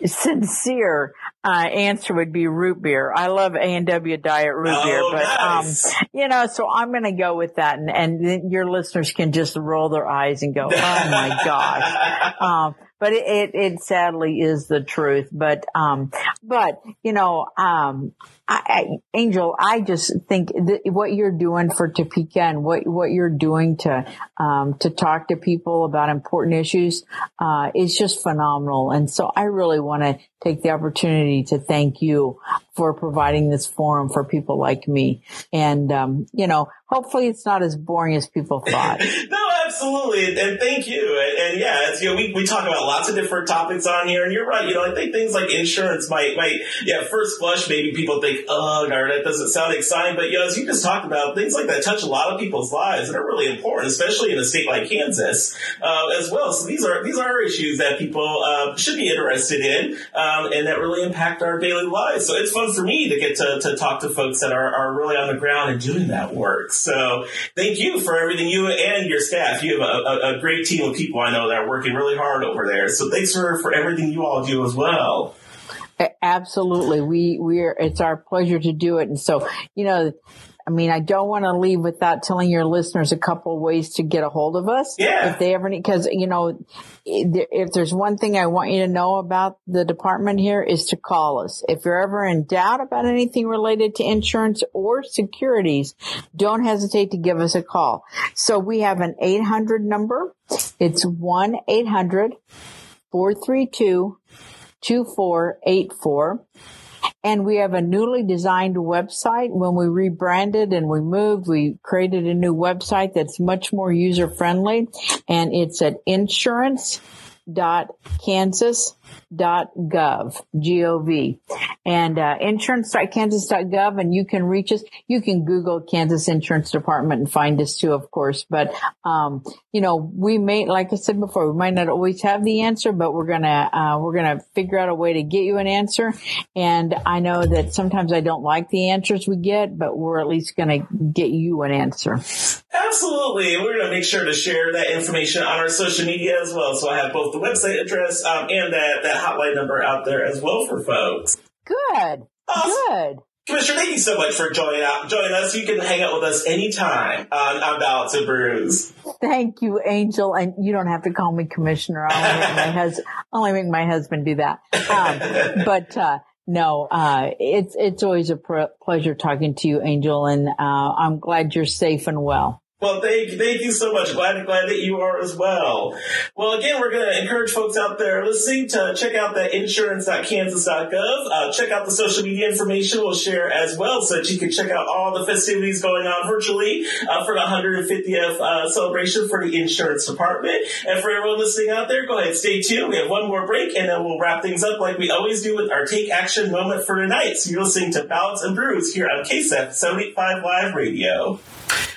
sincere uh, answer would be root beer. I love A and W Diet root oh, beer, but um, nice. um, you know, so I'm going to go with that, and and your listeners can just roll their eyes and go, "Oh my gosh." Um, but it, it, it, sadly is the truth. But, um, but, you know, um, I, I, Angel, I just think what you're doing for Topeka and what, what you're doing to, um, to talk to people about important issues, uh, is just phenomenal. And so I really want to take the opportunity to thank you for providing this forum for people like me. And, um, you know, hopefully it's not as boring as people thought. no, absolutely. And thank you. And, and, yeah, it's, you know, we, we talk about lots of different topics on here and you're right. You know, I think things like insurance might, might, yeah, first blush, maybe people think, oh, that doesn't sound exciting. But, you know, as you just talked about, things like that touch a lot of people's lives and are really important, especially in a state like Kansas, uh, as well. So these are, these are issues that people, uh, should be interested in, um, and that really impact our daily lives. So it's fun for me to get to, to talk to folks that are, are really on the ground and doing that work. So thank you for everything you and your staff. You have a, a, a, great team of people I know that are working really hard over there. So thanks for, for everything you all do as well. Absolutely. We, we're, it's our pleasure to do it. And so, you know, I mean, I don't want to leave without telling your listeners a couple ways to get a hold of us. Yeah. If they ever need, cause you know, if there's one thing I want you to know about the department here is to call us. If you're ever in doubt about anything related to insurance or securities, don't hesitate to give us a call. So we have an 800 number. It's 1-800-432-2484. And we have a newly designed website. When we rebranded and we moved, we created a new website that's much more user friendly. And it's at insurance.kansas.com insurance.gov, G-O-V, and uh, insurance.kansas.gov, and you can reach us. You can Google Kansas Insurance Department and find us too, of course. But um, you know, we may, like I said before, we might not always have the answer, but we're gonna uh, we're gonna figure out a way to get you an answer. And I know that sometimes I don't like the answers we get, but we're at least gonna get you an answer. Absolutely. We're to make sure to share that information on our social media as well. So I have both the website address um, and that, that hotline number out there as well for folks. Good. Awesome. Good. Commissioner, thank you so much for joining out, joining us. You can hang out with us anytime on, on Ballots and Brews. Thank you, Angel. And you don't have to call me Commissioner. I only make my, hus- only make my husband do that. Um, but, uh, no, uh, it's, it's always a pr- pleasure talking to you, Angel. And, uh, I'm glad you're safe and well. Well, thank thank you so much. Glad, glad that you are as well. Well, again, we're going to encourage folks out there listening to check out that insurance.kansas.gov. Uh, check out the social media information we'll share as well, so that you can check out all the festivities going on virtually uh, for the 150th uh, celebration for the insurance department. And for everyone listening out there, go ahead, stay tuned. We have one more break, and then we'll wrap things up like we always do with our take action moment for tonight. So you're listening to Ballots and Brews here on KSEF 75 Live Radio.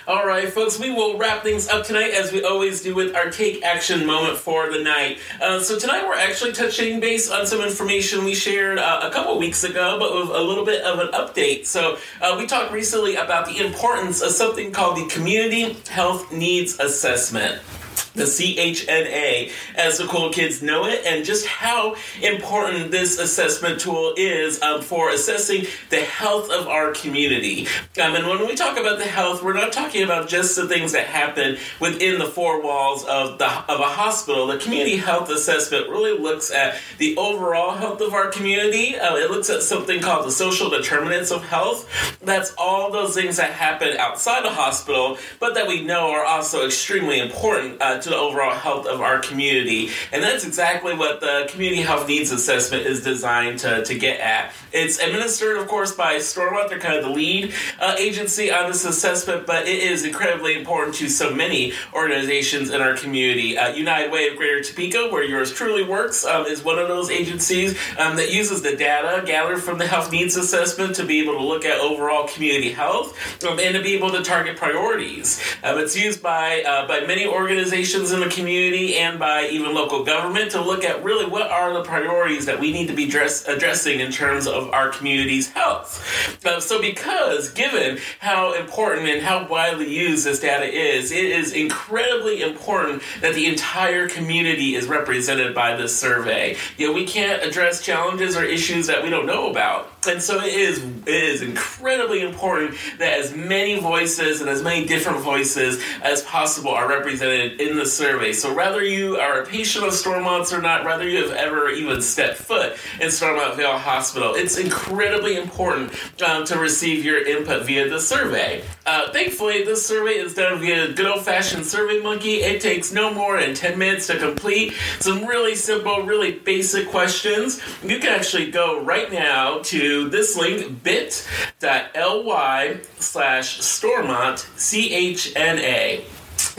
All right, folks, we will wrap things up tonight as we always do with our take action moment for the night. Uh, so, tonight we're actually touching base on some information we shared uh, a couple weeks ago, but with a little bit of an update. So, uh, we talked recently about the importance of something called the Community Health Needs Assessment the CHNA, as the cool kids know it, and just how important this assessment tool is um, for assessing the health of our community. Um, and when we talk about the health, we're not talking about just the things that happen within the four walls of the of a hospital. The community health assessment really looks at the overall health of our community. Uh, it looks at something called the social determinants of health. That's all those things that happen outside the hospital, but that we know are also extremely important uh, to the overall health of our community. And that's exactly what the Community Health Needs Assessment is designed to, to get at. It's administered, of course, by Stormont. They're kind of the lead uh, agency on this assessment, but it is incredibly important to so many organizations in our community. Uh, United Way of Greater Topeka, where yours truly works, um, is one of those agencies um, that uses the data gathered from the Health Needs Assessment to be able to look at overall community health um, and to be able to target priorities. Um, it's used by uh, by many organizations in the community and by even local government to look at really what are the priorities that we need to be dress, addressing in terms of our community's health. Uh, so, because given how important and how widely used this data is, it is incredibly important that the entire community is represented by this survey. You know, we can't address challenges or issues that we don't know about. And so it is it is incredibly important that as many voices and as many different voices as possible are represented in the survey. So whether you are a patient of Stormont's or not, whether you have ever even stepped foot in Stormont Vail Hospital, it's incredibly important um, to receive your input via the survey. Uh, thankfully, this survey is done a good old fashioned Survey Monkey. It takes no more than 10 minutes to complete. Some really simple, really basic questions. You can actually go right now to this link bit.ly slash Stormont CHNA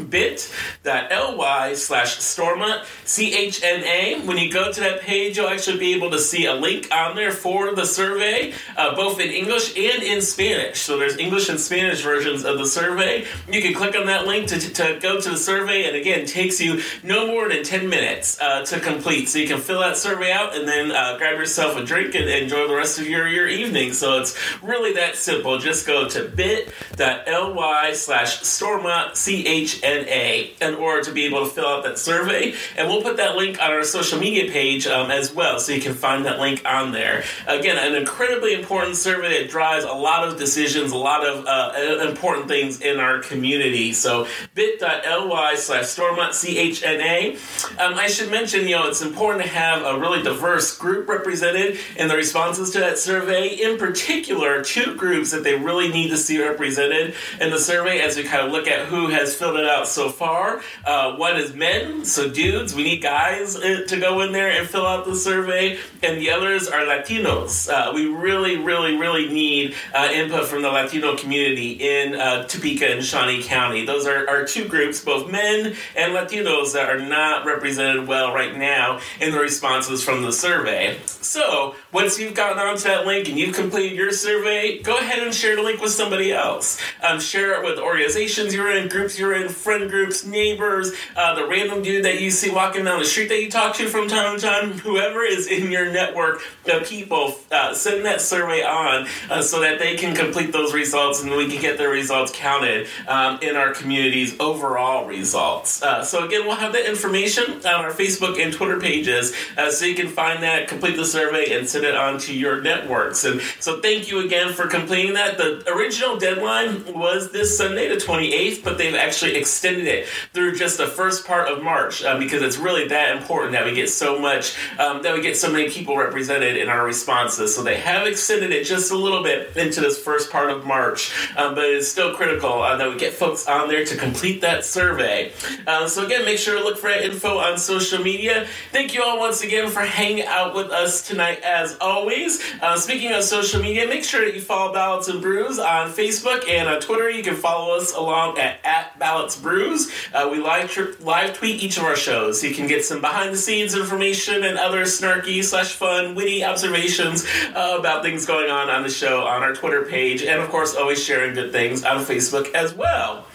bit.ly slash Stormont CHNA. When you go to that page, you'll actually be able to see a link on there for the survey, uh, both in English and in Spanish. So there's English and Spanish versions of the survey. You can click on that link to, to go to the survey, and again, takes you no more than 10 minutes uh, to complete. So you can fill that survey out and then uh, grab yourself a drink and enjoy the rest of your, your evening. So it's really that simple. Just go to bit.ly slash Stormont CHNA NA in order to be able to fill out that survey. And we'll put that link on our social media page um, as well, so you can find that link on there. Again, an incredibly important survey that drives a lot of decisions, a lot of uh, important things in our community. So bit.ly slash Stormont CHNA. Um, I should mention, you know, it's important to have a really diverse group represented in the responses to that survey. In particular, two groups that they really need to see represented in the survey as we kind of look at who has filled filled it out so far. Uh, one is men, so dudes. We need guys uh, to go in there and fill out the survey, and the others are Latinos. Uh, we really, really, really need uh, input from the Latino community in uh, Topeka and Shawnee County. Those are, are two groups, both men and Latinos, that are not represented well right now in the responses from the survey. So once you've gotten onto that link and you've completed your survey, go ahead and share the link with somebody else. Um, share it with organizations you're in, groups you're in, friend groups, neighbors, uh, the random dude that you see walking down the street that you talk to from time to time, whoever is in your network the people, uh, send that survey on uh, so that they can complete those results and we can get their results counted um, in our community's overall results. Uh, so again, we'll have that information on our Facebook and Twitter pages uh, so you can find that, complete the survey, and send it on to your networks. And so thank you again for completing that. The original deadline was this Sunday, the 28th, but they've actually extended it through just the first part of March uh, because it's really that important that we get so much, um, that we get so many people represented in our responses. So they have extended it just a little bit into this first part of March, um, but it's still critical uh, that we get folks on there to complete that survey. Uh, so again, make sure to look for that info on social media. Thank you all once again for hanging out with us tonight, as always. Uh, speaking of social media, make sure that you follow Ballots and Brews on Facebook and on Twitter. You can follow us along at, at Ballots Brews. Uh, we live, tri- live tweet each of our shows. You can get some behind the scenes information and other snarky slash fun, witty observations uh, about things going on on the show on our Twitter page. And of course, always sharing good things on Facebook as well.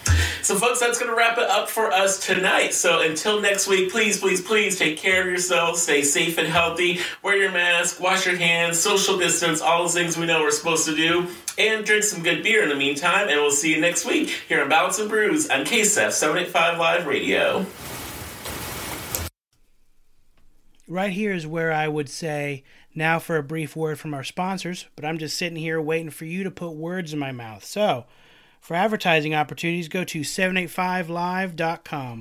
So, folks, that's going to wrap it up for us tonight. So, until next week, please, please, please take care of yourselves. Stay safe and healthy. Wear your mask, wash your hands, social distance, all those things we know we're supposed to do. And drink some good beer in the meantime. And we'll see you next week here on Ballots and Brews on KSF 785 Live Radio. Right here is where I would say, now for a brief word from our sponsors, but I'm just sitting here waiting for you to put words in my mouth. So, for advertising opportunities, go to 785live.com.